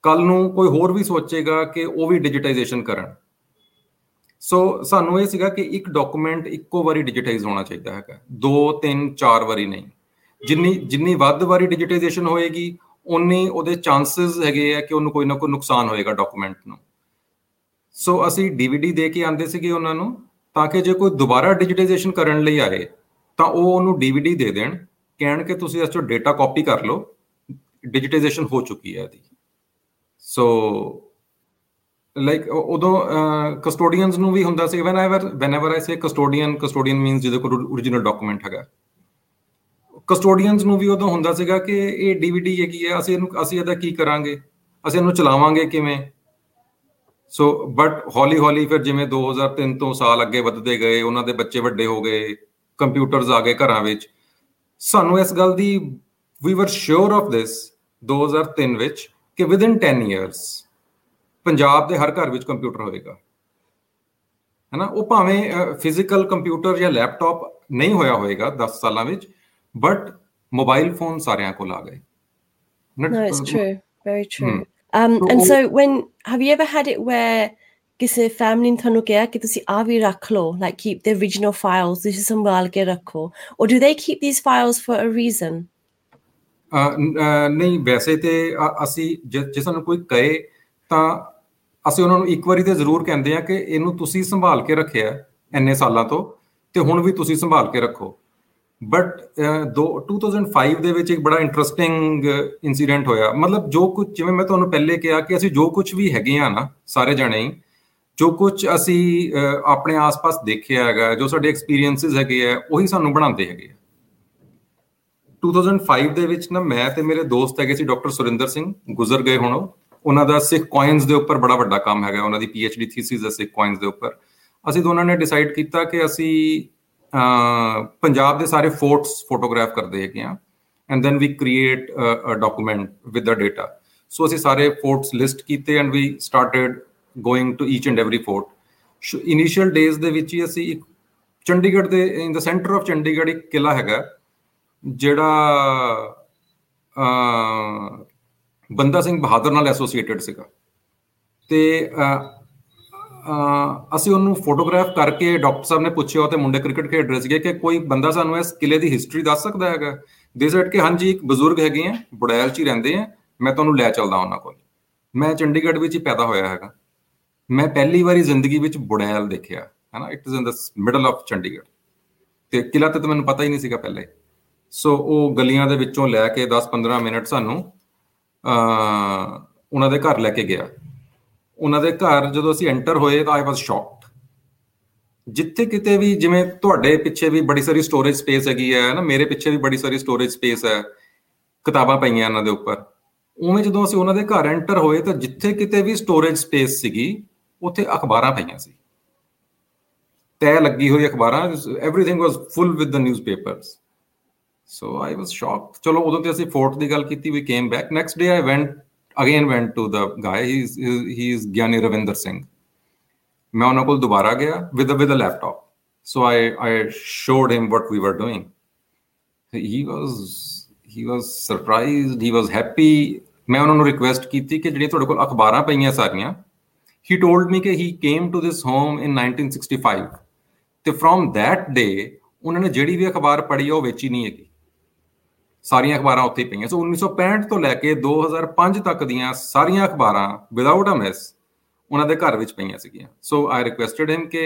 ਕੱਲ ਨੂੰ ਕੋਈ ਹੋਰ ਵੀ ਸੋਚੇਗਾ ਕਿ ਉਹ ਵੀ ਡਿਜੀਟਾਈਜੇਸ਼ਨ ਕਰਨ। ਸੋ ਸਾਨੂੰ ਇਹ ਸੀਗਾ ਕਿ ਇੱਕ ਡਾਕੂਮੈਂਟ ਇੱਕੋ ਵਾਰੀ ਡਿਜੀਟਾਈਜ਼ ਹੋਣਾ ਚਾਹੀਦਾ ਹੈਗਾ। 2 3 4 ਵਾਰੀ ਨਹੀਂ। ਜਿੰਨੀ ਜਿੰਨੀ ਵੱਧ ਵਾਰੀ ਡਿਜੀਟਾਈਜੇਸ਼ਨ ਹੋਏਗੀ ਉਨੇ ਉਹਦੇ ਚਾਂਸਸ ਹੈਗੇ ਆ ਕਿ ਉਹਨੂੰ ਕੋਈ ਨਾ ਕੋਈ ਨੁਕਸਾਨ ਹੋਏਗਾ ਡਾਕੂਮੈਂਟ ਨੂੰ। ਸੋ ਅਸੀਂ ਡੀਵੀਡੀ ਦੇ ਕੇ ਆਂਦੇ ਸੀਗੇ ਉਹਨਾਂ ਨੂੰ, ਤਾਂ ਕਿ ਜੇ ਕੋਈ ਦੁਬਾਰਾ ਡਿਜੀਟਾਈਜੇਸ਼ਨ ਕਰਨ ਲਈ ਆਏ, ਤਾਂ ਉਹ ਉਹਨੂੰ ਡੀਵੀਡੀ ਦੇ ਦੇਣ, ਕਹਿਣ ਕਿ ਤੁਸੀਂ ਇਸ ਤੋਂ ਡਾਟਾ ਕਾਪੀ ਕਰ ਲਓ। ਡਿਜੀਟਾਈਜੇਸ਼ਨ ਹੋ ਚੁੱਕੀ ਹੈ ਇਹਦੀ। ਸੋ ਲਾਈਕ ਉਦੋਂ ਕਸਟੋਡੀਅਨਸ ਨੂੰ ਵੀ ਹੁੰਦਾ ਸੀ whenever whenever I say custodian custodian means ਜਿਹਦੇ ਕੋਲ origignal ਡਾਕੂਮੈਂਟ ਹੈਗਾ। ਕਸਟੋਡੀਅਨਸ ਨੂੰ ਵੀ ਉਦੋਂ ਹੁੰਦਾ ਸੀਗਾ ਕਿ ਇਹ ਡੀਵੀਡੀ ਹੈਗੀ ਹੈ, ਅਸੀਂ ਇਹਨੂੰ, ਅਸੀਂ ਇਹਦਾ ਕੀ ਕਰਾਂਗੇ? ਅਸੀਂ ਇਹਨੂੰ ਚਲਾਵਾਂਗੇ ਕਿਵੇਂ? ਸੋ ਬਟ ਹੌਲੀ ਹੌਲੀ ਫਿਰ ਜਿਵੇਂ 2003 ਤੋਂ ਸਾਲ ਅੱਗੇ ਵੱਧਦੇ ਗਏ, ਉਹਨਾਂ ਦੇ ਬੱਚੇ ਵੱਡੇ ਹੋ ਗਏ ਕੰਪਿਊਟਰਸ ਆ ਗਏ ਘਰਾਂ ਵਿੱਚ। ਸਾਨੂੰ ਇਸ ਗੱਲ ਦੀ ਵੀ ਵਰ ਸ਼ੋਰ ਆਫ ਥਿਸ 2003 ਵਿੱਚ। ਕਿ ਵਿਦਿਨ 10 ਇਅਰਸ ਪੰਜਾਬ ਦੇ ਹਰ ਘਰ ਵਿੱਚ ਕੰਪਿਊਟਰ ਹੋਵੇਗਾ ਹੈਨਾ? ਉਹ ਭਾਵੇਂ ਫਿਜ਼ੀਕਲ ਕੰਪਿਊਟਰ ਜਾਂ ਲੈਪਟਾਪ ਨਹੀਂ ਹੋਇਆ ਹੋਵੇਗਾ 10 ਸਾਲਾਂ ਵਿੱਚ ਬਟ ਮੋਬਾਈਲ ਫੋਨ ਸਾਰਿਆਂ ਕੋਲ ਆ ਗਏ। No it's true. Very true. um and so when have you ever had it where ਕਿਸੇ ਫੈਮਿਲੀ ਨੇ ਤੁਹਾਨੂੰ ਕਿਹਾ ਕਿ ਤੁਸੀਂ ਆ ਵੀ ਰੱਖ ਲਓ like keep the origignal files ਤੁਸੀਂ ਸੰਭਾਲ ਕੇ ਰੱਖੋ or do they keep these files for a reason? ਨਹੀਂ, ਵੈਸੇ ਤੇ ਅਸੀਂ ਜੇ ਸਾਨੂੰ ਕੋਈ ਕਹੇ, ਤਾਂ ਅਸੀਂ ਉਹਨਾਂ ਨੂੰ ਇੱਕ ਵਾਰੀ ਤੇ ਜ਼ਰੂਰ ਕਹਿੰਦੇ ਆ ਕਿ ਇਹਨੂੰ ਤੁਸੀਂ ਸੰਭਾਲ ਕੇ ਰੱਖਿਆ ਇੰਨੇ ਸਾਲਾਂ ਤੋਂ ਤੇ ਹੁਣ ਵੀ ਤੁਸੀਂ ਸੰਭਾਲ ਕੇ ਰੱਖੋ। ਬਟ 2005 ਦੇ ਵਿੱਚ ਇੱਕ ਬੜਾ ਇੰਟਰਸਟਿੰਗ ਇਨਸੀਡੈਂਟ ਹੋਇਆ। ਮਤਲਬ ਜੋ ਕੁਝ ਜਿਵੇਂ ਮੈਂ ਤੁਹਾਨੂੰ ਪਹਿਲੇ ਕਿਹਾ ਕਿ ਅਸੀਂ ਜੋ ਕੁਝ ਵੀ ਹੈਗੇ ਆ ਨਾ, ਸਾਰੇ ਜਣੇ ਹੀ, ਜੋ ਕੁਝ ਅਸੀਂ ਆਪਣੇ ਆਸ-ਪਾਸ ਦੇਖਿਆ ਹੈਗਾ, ਜੋ ਸਾਡੇ ਐਕਸਪੀਰੀਐਂਸਸ ਹੈਗੇ ਆ, ਉਹੀ ਸਾਨੂੰ ਬਣਾਉਂਦੇ ਹੈਗੇ ਆ। 2005 ਦੇ ਵਿੱਚ ਨਾ ਮੈਂ ਤੇ ਮੇਰੇ ਦੋਸਤ ਹੈਗੇ ਸੀ ਡਾਕਟਰ ਸੁਰਿੰਦਰ ਸਿੰਘ, ਗੁਜ਼ਰ ਗਏ ਹੁਣ ਉਹਨਾਂ ਦਾ ਸਿੱਖ ਕੋਇਨਸ ਦੇ ਉੱਪਰ ਬੜਾ ਵੱਡਾ ਕੰਮ ਹੈਗਾ, ਉਹਨਾਂ ਦੀ ਪੀਐਚਡੀ ਥੀਸਿਸ ਹੈ ਸਿੱਖ ਕੋਇਨਸ ਦੇ ਉੱਪਰ। ਅਸੀਂ ਦੋਨਾਂ ਨੇ ਡਿਸਾਈਡ ਕੀਤਾ ਕਿ ਅਸੀਂ ਪੰਜਾਬ ਦੇ ਸਾਰੇ ਫੋਰਟਸ ਫੋਟੋਗ੍ਰਾਫ ਕਰਦੇ ਹੈਗੇ ਆ and then we create a document with the data so ਅਸੀਂ ਸਾਰੇ ਫੋਰਟਸ ਲਿਸਟ ਕੀਤੇ and we started going to each and every fort initial days ਦੇ ਵਿੱਚ ਹੀ ਅਸੀਂ ਇੱਕ ਚੰਡੀਗੜ੍ਹ ਦੇ in the centre of Chandigarh ਇੱਕ ਕਿਲਾ ਹੈਗਾ। ਜਿਹੜਾ ਬੰਦਾ ਸਿੰਘ ਬਹਾਦਰ ਨਾਲ ਐਸੋਸੀਏਟਡ ਸੀਗਾ। ਤੇ ਅਸੀਂ ਉਹਨੂੰ ਫੋਟੋਗ੍ਰਾਫ ਕਰਕੇ ਡਾਕਟਰ ਸਾਹਿਬ ਨੇ ਪੁੱਛਿਆ ਤੇ ਮੁੰਡੇ ਕ੍ਰਿਕਟ ਖੇਡ ਰਹੇ ਸੀਗੇ ਕਿ ਕੋਈ ਬੰਦਾ ਸਾਨੂੰ ਇਸ ਕਿਲੇ ਦੀ ਹਿਸਟਰੀ ਦੱਸ ਸਕਦਾ ਹੈਗਾ? ਦੇ ਸੈਡ ਕਿ ਹਾਂਜੀ, ਇੱਕ ਬਜ਼ੁਰਗ ਹੈਗੇ ਆ, ਬੁੜੈਲ 'ਚ ਹੀ ਰਹਿੰਦੇ ਆ, ਮੈਂ ਤੁਹਾਨੂੰ ਲੈ ਚੱਲਦਾ ਉਹਨਾਂ ਕੋਲ। ਮੈਂ ਚੰਡੀਗੜ੍ਹ ਵਿੱਚ ਹੀ ਪੈਦਾ ਹੋਇਆ ਹੈਗਾ। ਮੈਂ ਪਹਿਲੀ ਵਾਰੀ ਜ਼ਿੰਦਗੀ ਵਿੱਚ ਬੁੜੈਲ ਦੇਖਿਆ, ਹੈਨਾ? It is in the middle of Chandigarh. ਤੇ ਕਿਲਾ ਤੇ ਤਾਂ ਮੈਨੂੰ ਪਤਾ ਹੀ ਨਹੀਂ ਸੀਗਾ ਪਹਿਲੇ ਸੋ ਉਹ ਗਲੀਆਂ ਦੇ ਵਿੱਚੋਂ ਲੈ ਕੇ 10-15 ਮਿੰਟ ਸਾਨੂੰ ਅ ਉਹਨਾਂ ਦੇ ਘਰ ਲੈ ਕੇ ਗਿਆ ਉਹਨਾਂ ਦੇ ਘਰ ਜਦੋਂ ਅਸੀਂ ਐਂਟਰ ਹੋਏ ਤਾਂ ਆਈ ਵਾਸ ਸ਼ੌਕਡ ਜਿੱਥੇ ਕਿਤੇ ਵੀ ਜਿਵੇਂ ਤੁਹਾਡੇ ਪਿੱਛੇ ਵੀ ਬੜੀ ਸਾਰੀ ਸਟੋਰੇਜ ਸਪੇਸ ਹੈਗੀ ਹੈ ਨਾ ਮੇਰੇ ਪਿੱਛੇ ਵੀ ਬੜੀ ਸਾਰੀ ਸਟੋਰੇਜ ਸਪੇਸ ਹੈ ਕਿਤਾਬਾਂ ਪਈਆਂ ਉਹਨਾਂ ਦੇ ਉੱਪਰ ਉਵੇਂ ਜਦੋਂ ਅਸੀਂ ਉਹਨਾਂ ਦੇ ਘਰ ਐਂਟਰ ਹੋਏ ਤਾਂ ਜਿੱਥੇ ਕਿਤੇ ਵੀ ਸਟੋਰੇਜ ਸਪੇਸ ਸੀਗੀ ਉੱਥੇ ਅਖਬਾਰਾਂ ਪਈਆਂ ਸੀ ਤੈ ਲੱਗੀ ਹੋਈ ਅਖਬਾਰਾਂ everything was full with the newspapers so I was shocked ਚਲੋ, ਉਦੋਂ ਤੇ ਅਸੀਂ ਫੋਰਟ ਦੀ ਗੱਲ ਕੀਤੀ we came back next day I went again went to the guy he is he is Giani Ravinder Singh ਮੈਂ ਉਹਨਾਂ ਕੋਲ ਦੁਬਾਰਾ ਗਿਆ with with a laptop so I I showed him what we were doing he was he was surprised he was happy ਮੈਂ ਉਹਨਾਂ ਨੂੰ request ਕੀਤੀ ਕਿ ਜਿਹੜੀਆਂ ਤੁਹਾਡੇ ਕੋਲ ਅਖਬਾਰਾਂ ਪਈਆਂ ਸਾਰੀਆਂ he told me ਕਿ he came to this home in 1965 ਤੇ from that day ਉਹਨਾਂ ਨੇ ਜਿਹੜੀ ਵੀ ਅਖਬਾਰ ਪੜ੍ਹੀ ਉਹ ਵੇਚੀ ਨਹੀਂ ਹੈਗੀ ਸਾਰੀਆਂ ਅਖਬਾਰਾਂ ਉੱਥੇ ਪਈਆਂ। ਸੋ 1965 ਤੋਂ ਲੈ ਕੇ 2005 ਤੱਕ ਦੀਆਂ ਸਾਰੀਆਂ ਅਖਬਾਰਾਂ ਵਿਦਆਊਟ ਅ ਮਿਸ ਉਹਨਾਂ ਦੇ ਘਰ ਵਿੱਚ ਪਈਆਂ ਸੀਗੀਆਂ। ਸੋ ਆਈ ਰਿਕੁਐਸਟਡ ਹਿਮ ਕਿ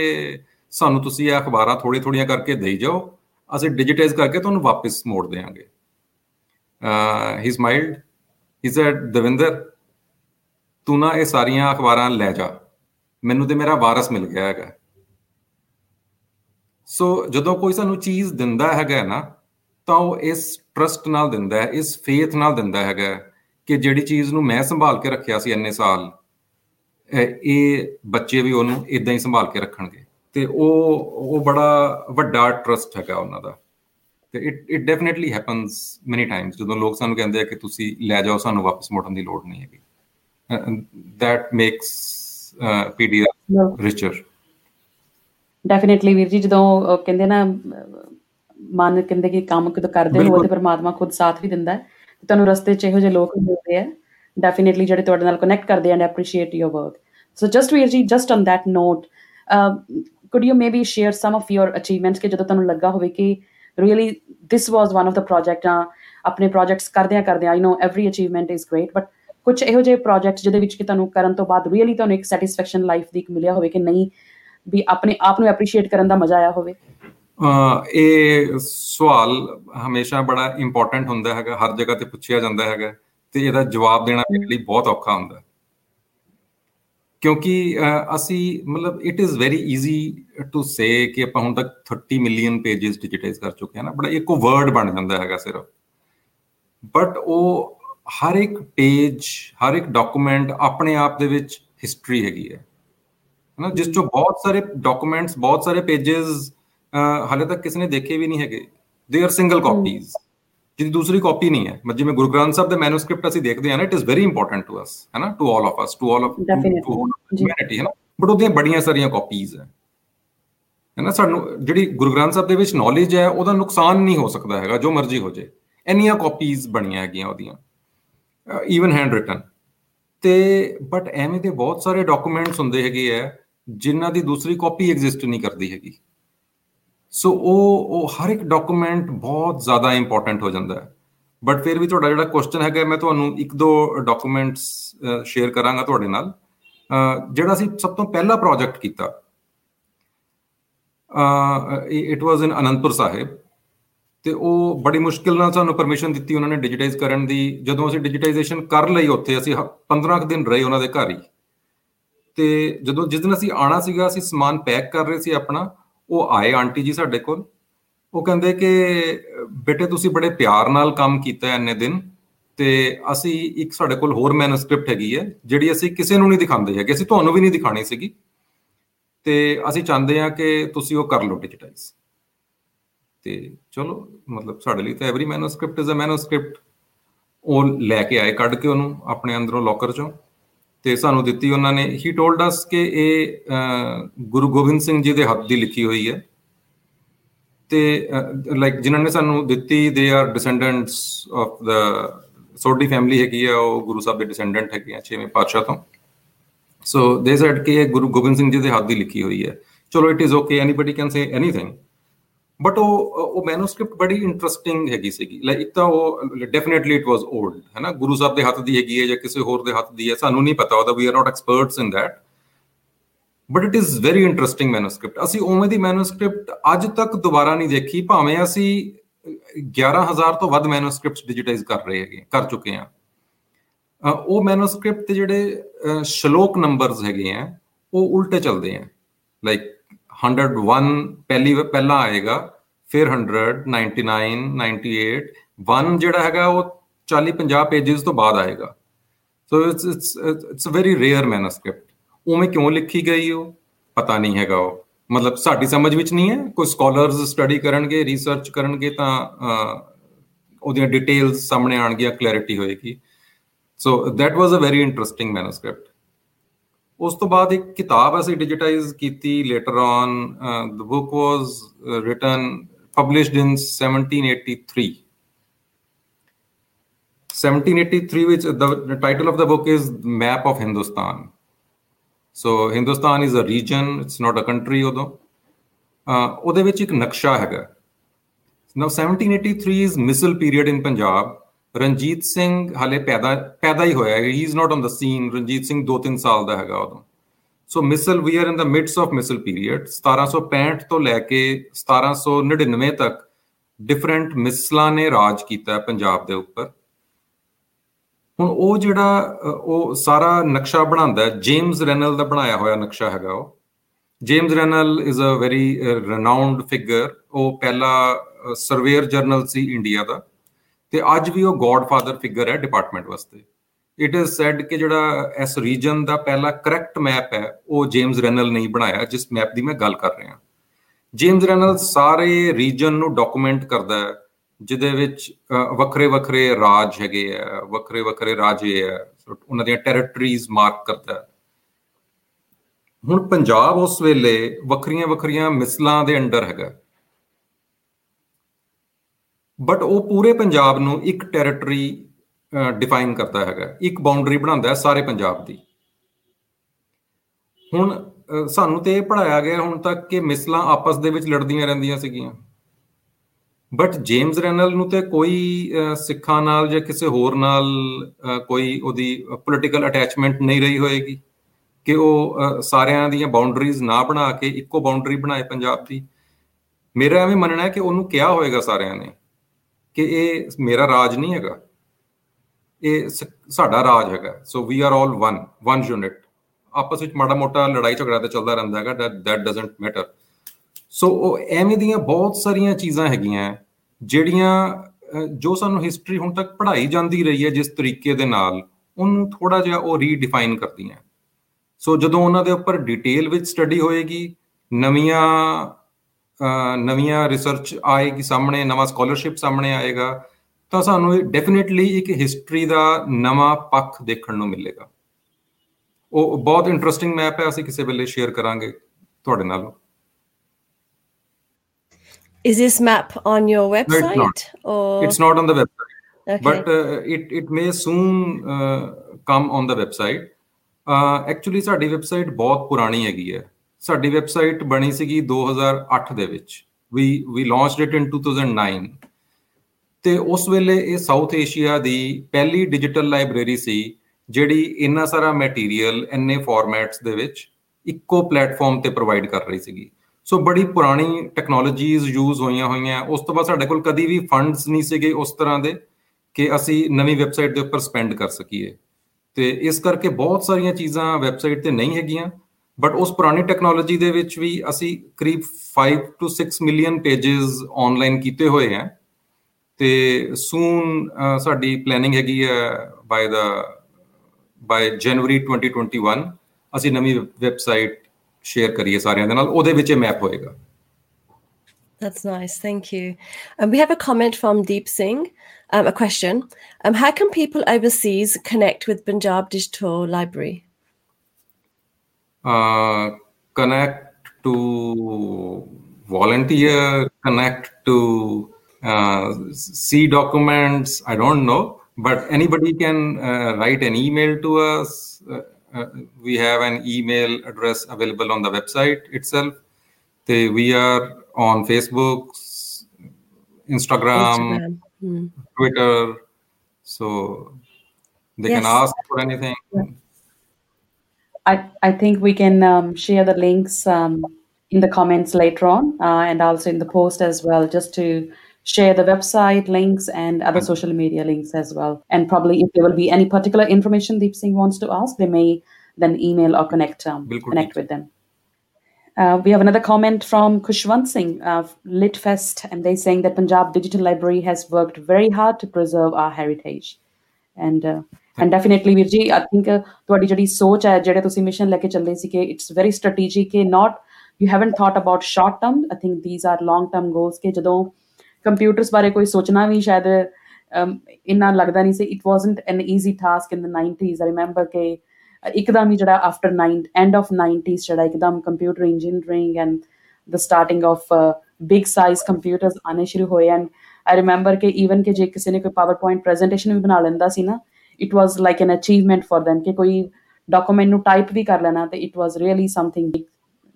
ਸਾਨੂੰ ਤੁਸੀਂ ਇਹ ਅਖਬਾਰਾਂ ਥੋੜੀ ਥੋੜੀਆਂ ਕਰਕੇ ਦੇਈ ਜਾਓ। ਅਸੀਂ ਡਿਜੀਟਾਈਜ਼ ਕਰਕੇ ਤੁਹਾਨੂੰ ਵਾਪਸ ਮੋੜ ਦੇਵਾਂਗੇ he smiled he said Davinder, ਤੂੰ ਨਾ ਇਹ ਸਾਰੀਆਂ ਅਖਬਾਰਾਂ ਲੈ ਜਾ। ਮੈਨੂੰ ਤੇ ਮੇਰਾ ਵਾਰਸ ਮਿਲ ਗਿਆ ਹੈਗਾ। ਸੋ ਜਦੋਂ ਕੋਈ ਸਾਨੂੰ ਚੀਜ਼ ਦਿੰਦਾ ਹੈਗਾ ਨਾ ਤਾਂ ਉਹ ਇਸ ਟਰਸਟ ਨਾਲ ਦਿੰਦਾ ਹੈ ਇਸ ਫੇਥ ਨਾਲ ਦਿੰਦਾ ਹੈਗਾ ਕਿ ਜਿਹੜੀ ਚੀਜ਼ ਨੂੰ ਮੈਂ ਸੰਭਾਲ ਕੇ ਰੱਖਿਆ ਸੀ ਇੰਨੇ ਸਾਲ ਇਹ ਬੱਚੇ ਵੀ ਉਹਨੂੰ ਇਦਾਂ ਹੀ ਸੰਭਾਲ ਕੇ ਰੱਖਣਗੇ। ਤੇ ਉਹ ਉਹ ਬੜਾ ਵੱਡਾ ਟਰਸਟ ਹੈਗਾ ਉਹਨਾਂ ਦਾ। ਤੇ it it definitely happens many times ਜਦੋਂ ਲੋਕ ਸਾਨੂੰ ਕਹਿੰਦੇ ਆ ਕਿ ਤੁਸੀਂ ਲੈ ਜਾਓ ਸਾਨੂੰ ਵਾਪਸ ਮੋੜਨ ਦੀ ਲੋੜ ਨਹੀਂ ਹੈਗੀ। makes uh, PDF richer. Definitely ਵੀਰ ਜੀ ਜਦੋਂ ਕਹਿੰਦੇ ਨਾ ਮਨ ਕਹਿੰਦੇ ਕਿ ਕੰਮ ਕਿਦੋਂ ਕਰਦੇ ਹੋ ਤੇ ਪਰਮਾਤਮਾ ਖੁਦ ਸਾਥ ਵੀ ਦਿੰਦਾ ਹੈ। ਤੁਹਾਨੂੰ ਰਸਤੇ 'ਚ ਇਹੋ ਜਿਹੇ ਲੋਕ ਮਿਲਦੇ ਆ ਡੈਫੀਨਿਟਲੀ ਜਿਹੜੇ ਤੁਹਾਡੇ ਨਾਲ ਕਨੈਕਟ ਕਰਦੇ and appreciate your work so just ਵੀਰ ਜੀ just on that note could you maybe share some of your achievements ਕਿ ਜਦੋਂ ਤੁਹਾਨੂੰ ਲੱਗਾ ਹੋਵੇ ਕਿ really this was one of the project ਆਪਣੇ ਪ੍ਰੋਜੈਕਟਸ ਕਰਦਿਆਂ ਕਰਦਿਆਂ I know every achievement is great but ਕੁਝ ਇਹੋ ਜਿਹੇ ਪ੍ਰੋਜੈਕਟ ਜਿਹਦੇ ਵਿੱਚ ਕਿ ਤੁਹਾਨੂੰ ਕਰਨ ਤੋਂ ਬਾਅਦ ਰੀਅਲੀ ਤੁਹਾਨੂੰ ਇੱਕ ਸੈਟੀਸਫੈਕਸ਼ਨ ਲਾਈਫ ਦੀ ਇੱਕ ਮਿਲਿਆ ਹੋਵੇ ਕਿ ਨਹੀਂ ਵੀ ਆਪਣੇ ਆਪ ਨੂੰ ਐਪਰੀਸ਼ੀਏਟ ਕਰਨ ਦਾ ਮਜ਼ਾ ਆਇਆ ਹੋਵੇ। ਇਹ ਸਵਾਲ ਹਮੇਸ਼ਾ ਬੜਾ ਇੰਪੋਰਟੈਂਟ ਹੁੰਦਾ ਹੈਗਾ ਹਰ ਜਗ੍ਹਾ ਤੇ ਪੁੱਛਿਆ ਜਾਂਦਾ ਹੈਗਾ ਤੇ ਇਹਦਾ ਜਵਾਬ ਦੇਣਾ ਮੇਰੇ ਲਈ ਬਹੁਤ ਔਖਾ ਹੁੰਦਾ। ਕਿਉਂਕਿ ਅਸੀਂ ਮਤਲਬ it is very easy to say ਕਿ ਆਪਾਂ ਹੁਣ ਤੱਕ 30 ਮਿਲੀਅਨ ਪੇजेस ਡਿਜੀਟਾਈਜ਼ ਕਰ ਚੁੱਕੇ ਹਾਂ ਨਾ ਬੜਾ ਇੱਕੋ ਵਰਡ ਬਣ ਜਾਂਦਾ ਹੈਗਾ ਸਿਰਫ। ਬਟ ਉਹ ਹਰ ਇੱਕ ਪੇਜ ਹਰ ਇੱਕ ਡਾਕੂਮੈਂਟ ਆਪਣੇ ਆਪ ਦੇ ਵਿੱਚ ਹਿਸਟਰੀ ਹੈਗੀ ਹੈ। ਨਾ ਜਿਸ ਤੋਂ ਬਹੁਤ ਸਾਰੇ ਡਾਕੂਮੈਂਟਸ ਬਹੁਤ ਸਾਰੇ ਪੇजेस ਹਾਲੇ ਤੱਕ ਕਿਸੇ ਨੇ ਦੇਖੇ ਵੀ ਨਹੀਂ ਹੈਗੇ। ਦੇ ਆਰ ਸਿੰਗਲ ਕਾਪੀਜ਼ ਜਿਹਦੀ ਦੂਸਰੀ ਕਾਪੀ ਨਹੀਂ ਹੈ। ਮਤਲਬ ਜਿਵੇਂ ਗੁਰੂ ਗ੍ਰੰਥ ਸਾਹਿਬ ਦੇ ਮੈਨੂਸਕ੍ਰਿਪਟ ਅਸੀਂ ਦੇਖਦੇ ਹਾਂ ਨਾ it is very important to us ਹੈਨਾ to all of us to all of humanity ਹੈਨਾ ਬਟ ਉਹਦੀਆਂ ਬੜੀਆਂ ਸਾਰੀਆਂ ਕਾਪੀਜ਼ ਹੈ। ਹੈਨਾ ਸਾਨੂੰ ਜਿਹੜੀ ਗੁਰੂ ਗ੍ਰੰਥ ਸਾਹਿਬ ਦੇ ਵਿੱਚ ਨੌਲੇਜ ਹੈ ਉਹਦਾ ਨੁਕਸਾਨ ਨਹੀਂ ਹੋ ਸਕਦਾ ਹੈਗਾ ਜੋ ਮਰਜ਼ੀ ਹੋ ਜੇ ਇੰਨੀਆਂ ਕਾਪੀਜ਼ ਬਣੀਆਂ ਹੈਗੀਆਂ ਉਹਦੀਆਂ। ਈਵਨ ਹੈਂਡ ਰਿਟਨ ਤੇ ਬਟ ਐਵੇਂ ਦੇ ਬਹੁਤ ਸਾਰੇ ਡਾਕੂਮੈਂਟਸ ਹੁੰਦੇ ਹੈਗੇ ਆ ਜਿਨ੍ਹਾਂ ਦੀ ਦੂਸਰੀ ਕਾਪੀ ਐਗਜ਼ਿਸਟ ਨਹੀਂ ਕਰਦੀ ਹੈਗੀ। ਸੋ ਉਹ ਉਹ ਹਰ ਇੱਕ ਡਾਕੂਮੈਂਟ ਬਹੁਤ ਜ਼ਿਆਦਾ ਇੰਪੋਰਟੈਂਟ ਹੋ ਜਾਂਦਾ ਹੈ। ਬਟ ਫਿਰ ਵੀ ਤੁਹਾਡਾ ਜਿਹੜਾ ਕੁਐਸਚਨ ਹੈਗਾ, ਮੈਂ ਤੁਹਾਨੂੰ ਇੱਕ ਦੋ ਡਾਕੂਮੈਂਟਸ ਸ਼ੇਅਰ ਕਰਾਂਗਾ ਤੁਹਾਡੇ ਨਾਲ। ਜਿਹੜਾ ਅਸੀਂ ਸਭ ਤੋਂ ਪਹਿਲਾ ਪ੍ਰੋਜੈਕਟ ਕੀਤਾ ਇਟ ਵਾਸ ਇਨ ਅਨੰਦਪੁਰ ਸਾਹਿਬ। ਤੇ ਉਹ ਬੜੀ ਮੁਸ਼ਕਿਲ ਨਾਲ ਸਾਨੂੰ ਪਰਮਿਸ਼ਨ ਦਿੱਤੀ ਉਹਨਾਂ ਨੇ ਡਿਜੀਟਾਈਜ਼ ਕਰਨ ਦੀ। ਜਦੋਂ ਅਸੀਂ ਡਿਜੀਟਾਈਜੇਸ਼ਨ ਕਰ ਲਈ ਉੱਥੇ, ਅਸੀਂ 15 ਕੁ ਦਿਨ ਰਹੇ ਉਹਨਾਂ ਦੇ ਘਰ ਹੀ। ਤੇ ਜਦੋਂ, ਜਿਸ ਦਿਨ ਅਸੀਂ ਆਣਾ ਸੀਗਾ, ਅਸੀਂ ਸਮਾਨ ਪੈਕ ਕਰ ਰਹੇ ਸੀ ਆਪਣਾ। ਉਹ ਆਏ ਆਂਟੀ ਜੀ ਸਾਡੇ ਕੋਲ। ਉਹ ਕਹਿੰਦੇ ਕਿ, ਬੇਟੇ ਤੁਸੀਂ ਬੜੇ ਪਿਆਰ ਨਾਲ ਕੰਮ ਕੀਤਾ ਇੰਨੇ ਦਿਨ, ਤੇ ਅਸੀਂ ਇੱਕ ਸਾਡੇ ਕੋਲ ਹੋਰ ਮੈਨੂਸਕ੍ਰਿਪਟ ਹੈਗੀ ਹੈ, ਜਿਹੜੀ ਅਸੀਂ ਕਿਸੇ ਨੂੰ ਨਹੀਂ ਦਿਖਾਉਂਦੇ ਹੈਗੇ, ਅਸੀਂ ਤੁਹਾਨੂੰ ਵੀ ਨਹੀਂ ਦਿਖਾਣੀ ਸੀਗੀ। ਤੇ ਅਸੀਂ ਚਾਹੁੰਦੇ ਹਾਂ ਕਿ ਤੁਸੀਂ ਉਹ ਕਰ ਲਓ ਡਿਜੀਟਾਈਜ਼ ਤੇ ਚਲੋ, ਮਤਲਬ ਸਾਡੇ ਲਈ ਤਾਂ every manuscript is a manuscript ਉਹ ਲੈ ਕੇ ਆਏ ਕੱਢ ਕੇ ਉਹਨੂੰ, ਆਪਣੇ ਅੰਦਰੋਂ ਲੋਕਰ ਚੋਂ। ਤੇ ਸਾਨੂੰ ਦਿੱਤੀ ਉਹਨਾਂ ਨੇ। ਹੀ ਟੋਲਡ ਅਸ ਕਿ ਇਹ ਗੁਰੂ ਗੋਬਿੰਦ ਸਿੰਘ ਜੀ ਦੇ ਹੱਥ ਦੀ ਲਿਖੀ ਹੋਈ ਹੈ। ਤੇ ਲਾਈਕ ਜਿਨ੍ਹਾਂ ਨੇ ਸਾਨੂੰ ਦਿੱਤੀ they are descendants of the Sodhi family ਹੈਗੀ ਆ, ਉਹ ਗੁਰੂ ਸਾਹਿਬ ਦੇ ਡਿਸੈਂਡੈਂਟ ਹੈਗੇ ਆ ਛੇਵੇਂ ਪਾਤਸ਼ਾਹ ਤੋਂ। ਸੋ ਦੇ ਸੈਡ ਕਿ ਇਹ ਗੁਰੂ ਗੋਬਿੰਦ ਸਿੰਘ ਜੀ ਦੇ ਹੱਥ ਦੀ ਲਿਖੀ ਹੋਈ ਹੈ। ਚਲੋ it is okay anybody can say anything but ਉਹ ਉਹ ਮੈਨੂਸਕ੍ਰਿਪਟ ਬੜੀ ਇੰਟਰਸਟਿੰਗ ਹੈਗੀ ਸੀਗੀ। ਲਾਈਕ ਇੱਕ ਤਾਂ ਉਹ ਡੈਫੀਨਿਟਲੀ ਇਟ ਵਾਸ 올ਡ ਹੈ ਨਾ? ਗੁਰੂ ਸਾਹਿਬ ਦੇ ਹੱਥ ਦੀ ਹੈਗੀ ਹੈ ਜਾਂ ਕਿਸੇ ਹੋਰ ਦੇ ਹੱਥ ਦੀ ਹੈ, ਸਾਨੂੰ ਨਹੀਂ ਪਤਾ ਉਹਦਾ we are not experts in that but it is very interesting manuscript ਅਸੀਂ ਉਵੇਂ ਦੀ ਮੈਨੂਸਕ੍ਰਿਪਟ ਅੱਜ ਤੱਕ ਦੁਬਾਰਾ ਨਹੀਂ ਦੇਖੀ, ਭਾਵੇਂ ਅਸੀਂ 11000 ਤੋਂ ਵੱਧ ਮੈਨੂਸਕ੍ਰਿਪਟਸ ਡਿਜੀਟਾਈਜ਼ ਕਰ ਰਹੇ ਹੈਗੇ, ਕਰ ਚੁੱਕੇ ਆ ਉਹ ਮੈਨੂਸਕ੍ਰਿਪਟ ਤੇ ਜਿਹੜੇ ਸ਼ਲੋਕ ਨੰਬਰਸ ਹੈਗੇ ਆ, ਉਹ ਉਲਟੇ ਚੱਲਦੇ ਆ। ਲਾਈਕ 101 ਪਹਿਲੀ ਪਹਿਲਾਂ ਆਏਗਾ, ਫਿਰ 100 99 98 1 ਜਿਹੜਾ ਹੈਗਾ ਉਹ 40 50 ਪੇजेस ਤੋਂ ਬਾਅਦ ਆਏਗਾ। So it's it's it's a very rare manuscript ਉਵੇਂ ਕਿਉਂ ਲਿਖੀ ਗਈ ਉਹ? ਪਤਾ ਨਹੀਂ ਹੈਗਾ ਉਹ। ਮਤਲਬ ਸਾਡੀ ਸਮਝ ਵਿੱਚ ਨਹੀਂ ਹੈ। ਕੋਈ ਸਕਾਲਰਸ ਸਟੱਡੀ ਕਰਨਗੇ ਰਿਸਰਚ ਕਰਨਗੇ ਤਾਂ ਉਹਦੀਆਂ ਡਿਟੇਲਸ ਸਾਹਮਣੇ ਆਣਗੀਆਂ ਕਲੈਰਿਟੀ ਹੋਏਗੀ। So that was a very interesting manuscript ਉਸ ਤੋਂ ਬਾਅਦ ਇੱਕ ਕਿਤਾਬ ਅਸੀਂ ਡਿਜੀਟਾਈਜ਼ ਕੀਤੀ later on the book was written published in 1783 1783 which the, the title of the book is map of hindustan so hindustan is a region it's not a country ਉਦੋਂ ਉਹਦੇ ਵਿੱਚ ਇੱਕ ਨਕਸ਼ਾ ਹੈਗਾ now 1783 is missile period in punjab Ranjit Singh ਹਾਲੇ ਪੈਦਾ ਪੈਦਾ ਹੀ ਹੋਇਆ ਹੈ। He is not on the scene Ranjit Singh 2-3 ਸਾਲ ਦਾ ਹੈਗਾ ਉਦੋਂ। So Misl we are in the midst of Misl period 1765 ਤੋਂ ਲੈ ਕੇ 1799 ਤੱਕ ਡਿਫਰੈਂਟ ਮਿਸਲਾਂ ਨੇ ਰਾਜ ਕੀਤਾ ਪੰਜਾਬ ਦੇ ਉੱਪਰ। ਹੁਣ ਉਹ ਜਿਹੜਾ ਉਹ ਸਾਰਾ ਨਕਸ਼ਾ ਬਣਾਉਂਦਾ ਜੇਮਸ ਰੈਨਲ ਦਾ ਬਣਾਇਆ ਹੋਇਆ ਨਕਸ਼ਾ ਹੈਗਾ ਉਹ। James Rennell is a very renowned figure ਉਹ ਪਹਿਲਾ ਸਰਵੇਅਰ ਜਰਨਲ ਸੀ ਇੰਡੀਆ ਦਾ। ਤੇ ਅੱਜ ਵੀ ਉਹ ਗੋਡਫਾਦਰ ਫਿਗਰ ਹੈ ਡਿਪਾਰਟਮੈਂਟ ਵਾਸਤੇ। ਇਟ ਇਜ਼ ਸੈਡ ਕਿ ਜਿਹੜਾ ਇਸ ਰੀਜਨ ਦਾ ਪਹਿਲਾ ਕਰੈਕਟ ਮੈਪ ਹੈ, ਉਹ ਜੇਮਸ ਰੈਨਲ ਨੇ ਬਣਾਇਆ, ਜਿਸ ਮੈਪ ਦੀ ਮੈਂ ਗੱਲ ਕਰ ਰਿਹਾ। ਜੇਮਸ ਰੈਨਲ ਸਾਰੇ ਰੀਜਨ ਨੂੰ ਡਾਕੂਮੈਂਟ ਕਰਦਾ ਹੈ, ਜਿਹਦੇ ਵਿੱਚ ਵੱਖਰੇ ਵੱਖਰੇ ਰਾਜ ਹੈਗੇ ਆ ਵੱਖਰੇ ਵੱਖਰੇ ਰਾਜੇ ਆ, ਉਹਨਾਂ ਦੀਆਂ ਟੈਰੀਟਰੀਜ਼ ਮਾਰਕ ਕਰਦਾ ਹੈ। ਹੁਣ ਪੰਜਾਬ ਉਸ ਵੇਲੇ ਵੱਖਰੀਆਂ ਵੱਖਰੀਆਂ ਮਿਸਲਾਂ ਦੇ ਅੰਡਰ ਹੈਗਾ। ਬਟ ਉਹ ਪੂਰੇ ਪੰਜਾਬ ਨੂੰ ਇੱਕ ਟੈਰੀਟਰੀ ਡਿਫਾਈਨ ਕਰਦਾ ਹੈਗਾ। ਇੱਕ ਬਾਉਂਡਰੀ ਬਣਾਉਂਦਾ ਹੈ ਸਾਰੇ ਪੰਜਾਬ ਦੀ। ਹੁਣ ਸਾਨੂੰ ਤੇ ਇਹ ਪੜਾਇਆ ਗਿਆ ਹੁਣ ਤੱਕ ਕਿ ਮਿਸਲਾਂ ਆਪਸ ਦੇ ਵਿੱਚ ਲੜਦੀਆਂ ਰਹਿੰਦੀਆਂ ਸੀਗੀਆਂ। ਬਟ ਜੇਮਸ ਰੈਨਲ ਨੂੰ ਤੇ ਕੋਈ ਸਿੱਖਾਂ ਨਾਲ ਜਾਂ ਕਿਸੇ ਹੋਰ ਨਾਲ ਕੋਈ ਉਹਦੀ ਪੋਲਿਟੀਕਲ ਅਟੈਚਮੈਂਟ ਨਹੀਂ ਰਹੀ ਹੋਏਗੀ ਕਿ ਉਹ ਸਾਰਿਆਂ ਦੀਆਂ ਬਾਉਂਡਰੀਜ਼ ਨਾ ਬਣਾ ਕੇ ਇੱਕੋ ਬਾਉਂਡਰੀ ਬਣਾਏ ਪੰਜਾਬ ਦੀ। ਮੇਰਾ ਐਵੇਂ ਮੰਨਣਾ ਹੈ ਕਿ ਉਹਨੂੰ ਕਿਹਾ ਹੋਏਗਾ ਸਾਰਿਆਂ ਨੇ ਕਿ ਇਹ ਮੇਰਾ ਰਾਜ ਨਹੀਂ ਹੈਗਾ। ਇਹ ਸਾਡਾ ਰਾਜ ਹੈਗਾ। So we are all one one unit ਆਪਸ ਵਿੱਚ ਮਾੜਾ ਮੋਟਾ ਲੜਾਈ ਝਗੜਾ ਤੇ ਚੱਲਦਾ ਰਹਿੰਦਾ ਹੈਗਾ that that doesn't matter so ਉਹ ਐਵੇਂ ਦੀਆਂ ਬਹੁਤ ਸਾਰੀਆਂ ਚੀਜ਼ਾਂ ਹੈਗੀਆਂ, ਜਿਹੜੀਆਂ ਜੋ ਸਾਨੂੰ ਹਿਸਟਰੀ ਹੁਣ ਤੱਕ ਪੜ੍ਹਾਈ ਜਾਂਦੀ ਰਹੀ ਹੈ ਜਿਸ ਤਰੀਕੇ ਦੇ ਨਾਲ, ਉਹਨੂੰ ਥੋੜਾ ਜਿਹਾ ਉਹ ਰੀਡਿਫਾਈਨ ਕਰਦੀਆਂ। ਸੋ ਜਦੋਂ ਉਹਨਾਂ ਦੇ ਉੱਪਰ ਡਿਟੇਲ ਵਿੱਚ ਸਟੱਡੀ ਹੋਏਗੀ, ਨਵੀਆਂ ਨਵੀਆਂ ਰਿਸਰਚ ਆਏਗੀ ਸਾਹਮਣੇ ਨਵਾਂ ਸਕਾਲਰਸ਼ਿਪ ਸਾਹਮਣੇ ਆਏਗਾ ਤਾਂ ਸਾਨੂੰ ਡੈਫੀਨਿਟਲੀ ਇੱਕ ਹਿਸਟਰੀ ਦਾ ਨਵਾਂ ਪੱਖ ਦੇਖਣ ਨੂੰ ਮਿਲੇਗਾ ਉਹ ਬਹੁਤ ਇੰਟਰਸਟਿੰਗ ਮੈਪ ਹੈ ਅਸੀਂ ਕਿਸੇ ਵੇਲੇ ਸ਼ੇਅਰ ਕਰਾਂਗੇ ਤੁਹਾਡੇ ਨਾਲ Is this map on your website? No, it's not. Or... It's not on the website. Okay. But uh, it, it may soon uh, come on the website. Actually ਸਾਡੀ website ਬਹੁਤ ਪੁਰਾਣੀ ਹੈਗੀ ਹੈ ਸਾਡੀ ਵੈਬਸਾਈਟ ਬਣੀ ਸੀਗੀ 2008 ਦੇ ਵਿੱਚ। ਵੀ ਵੀ ਲਾਂਚਡ ਇਟ ਇਨ 2009 ਤੇ ਉਸ ਵੇਲੇ ਇਹ ਸਾਊਥ ਏਸ਼ੀਆ ਦੀ ਪਹਿਲੀ ਡਿਜੀਟਲ ਲਾਇਬ੍ਰੇਰੀ ਸੀ, ਜਿਹੜੀ ਇੰਨਾ ਸਾਰਾ ਮਟੀਰੀਅਲ ਇੰਨੇ ਫਾਰਮੈਟਸ ਦੇ ਵਿੱਚ ਇੱਕੋ ਪਲੇਟਫਾਰਮ ਤੇ ਪ੍ਰੋਵਾਈਡ ਕਰ ਰਹੀ ਸੀਗੀ। ਸੋ ਬੜੀ ਪੁਰਾਣੀ ਟੈਕਨੋਲੋਜੀਜ਼ ਯੂਜ਼ ਹੋਈਆਂ ਹੋਈਆਂ। ਉਸ ਤੋਂ ਬਾਅਦ ਸਾਡੇ ਕੋਲ ਕਦੀ ਵੀ ਫੰਡਸ ਨਹੀਂ ਸੀਗੇ ਉਸ ਤਰ੍ਹਾਂ ਦੇ ਕਿ ਅਸੀਂ ਨਵੀਂ ਵੈਬਸਾਈਟ ਦੇ ਉੱਪਰ ਸਪੈਂਡ ਕਰ ਸਕੀਏ। ਤੇ ਇਸ ਕਰਕੇ ਬਹੁਤ ਸਾਰੀਆਂ ਚੀਜ਼ਾਂ ਵੈਬਸਾਈਟ ਤੇ ਨਹੀਂ ਹੈਗੀਆਂ। ਬਟ ਉਸ ਪੁਰਾਣੀ ਟੈਕਨੋਲੋਜੀ ਦੇ ਵਿੱਚ ਵੀ ਅਸੀਂ ਕਰੀਬ 5 ਟੂ 6 ਮਿਲੀਅਨ ਪੇजेस ਆਨਲਾਈਨ ਕੀਤੇ ਹੋਏ ਆ ਤੇ ਸੂਨ ਸਾਡੀ ਪਲੈਨਿੰਗ ਹੈਗੀ ਹੈ ਬਾਈ ਦਾ ਬਾਈ ਜਨਵਰੀ 2021 ਅਸੀਂ ਨਵੀਂ ਵੈਬਸਾਈਟ ਸ਼ੇਅਰ ਕਰੀਏ ਸਾਰਿਆਂ ਦੇ ਨਾਲ ਉਹਦੇ ਵਿੱਚ ਇਹ ਮੈਪ ਹੋਏਗਾ That's nice. Thank you. Um, we have a comment from Deep Singh. Um, a question. Um, how can people overseas connect with Punjab Digital Library? Uh, connect to volunteer, connect to uh, see documents. I don't know, but anybody can uh, write an email to us. Uh, uh, we have an email address available on the website itself. They, we are on Facebook, Instagram, Instagram. Hmm. Twitter, so they can ask for anything. I, I think we can um, share the links um, in the comments later on uh, and also in the post as well, just to share the website links and other social media links as well. And probably if there will be any particular information Deep Singh wants to ask, they may then email or connect um, connect with them. Uh, we have another comment from Kushwant Singh of Litfest, and they're saying that Punjab Digital Library has worked very hard to preserve our heritage. And and definitely ਵੀਰ ਜੀ I think ਤੁਹਾਡੀ ਜਿਹੜੀ ਸੋਚ ਹੈ ਜਿਹੜੇ ਤੁਸੀਂ mission ਲੈ ਕੇ ਚੱਲੇ ਸੀ ਕਿ ਇਟਸ ਵੈਰੀ ਸਟ੍ਰੈਟੇਜਿਕ ਕਿ not you haven't thought about short term I think these are long term goals ਕਿ ਜਦੋਂ ਕੰਪਿਊਟਰਸ ਬਾਰੇ ਕੋਈ ਸੋਚਣਾ ਵੀ ਸ਼ਾਇਦ um, ਇੰਨਾ ਲੱਗਦਾ ਨਹੀਂ ਸੀ। It wasn't an easy task in the 90s I remember ਕਿ ਇੱਕਦਮ ਹੀ ਜਿਹੜਾ ਆਫਟਰ 9 ਐਂਡ ਆਫ 90s ਜਿਹੜਾ ਇੱਕਦਮ computer engineering and the starting of big size computers ਆਨੇ ਸ਼ੁਰੂ ਹੋਏ। ਐਂਡ ਆਈ ਰਿਮੈਂਬਰ ਕਿ ਈਵਨ ਕਿ ਜੇ ਕਿਸੇ ਨੇ ਕੋਈ ਪਾਵਰਪੁਆਇੰਟ ਪ੍ਰੈਜੈਂਟੇਸ਼ਨ ਵੀ ਬਣਾ ਲੈਂਦਾ ਸੀ ਨਾ it was like an achievement for then कि कोई डॉक्यूमेंट नु टाइप भी कर लेना तो it was really something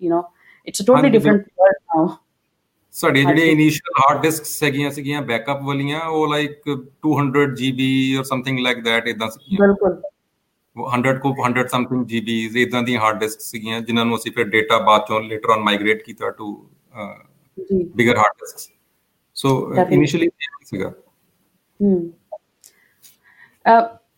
you know it's a totally different world now ਸਾਡੇ ਜਿਹੜੇ ਇਨੀਸ਼ੀਅਲ ਹਾਰਡ ਡਿਸਕਸ ਹੈਗੀਆਂ ਸੀਗੀਆਂ ਬੈਕਅਪ ਵਾਲੀਆਂ ਉਹ like 200 GB or something like that ਇਦਾਂ ਸੀਗੀਆਂ ਬਿਲਕੁਲ 100 ਕੋ 100 ਸਮਥਿੰਗ ਜੀਬੀ ਇਦਾਂ ਦੀ ਹਾਰਡ ਡਿਸਕ ਸੀਗੀਆਂ ਜਿਨ੍ਹਾਂ ਨੂੰ ਅਸੀਂ ਫਿਰ ਡੇਟਾ ਬਾਅਦ ਚੋਂ ਲੇਟਰ ਔਨ ਮਾਈਗ੍ਰੇਟ ਕੀਤਾ to bigger hard disks so initially ਸੀਗਾ ਹਮ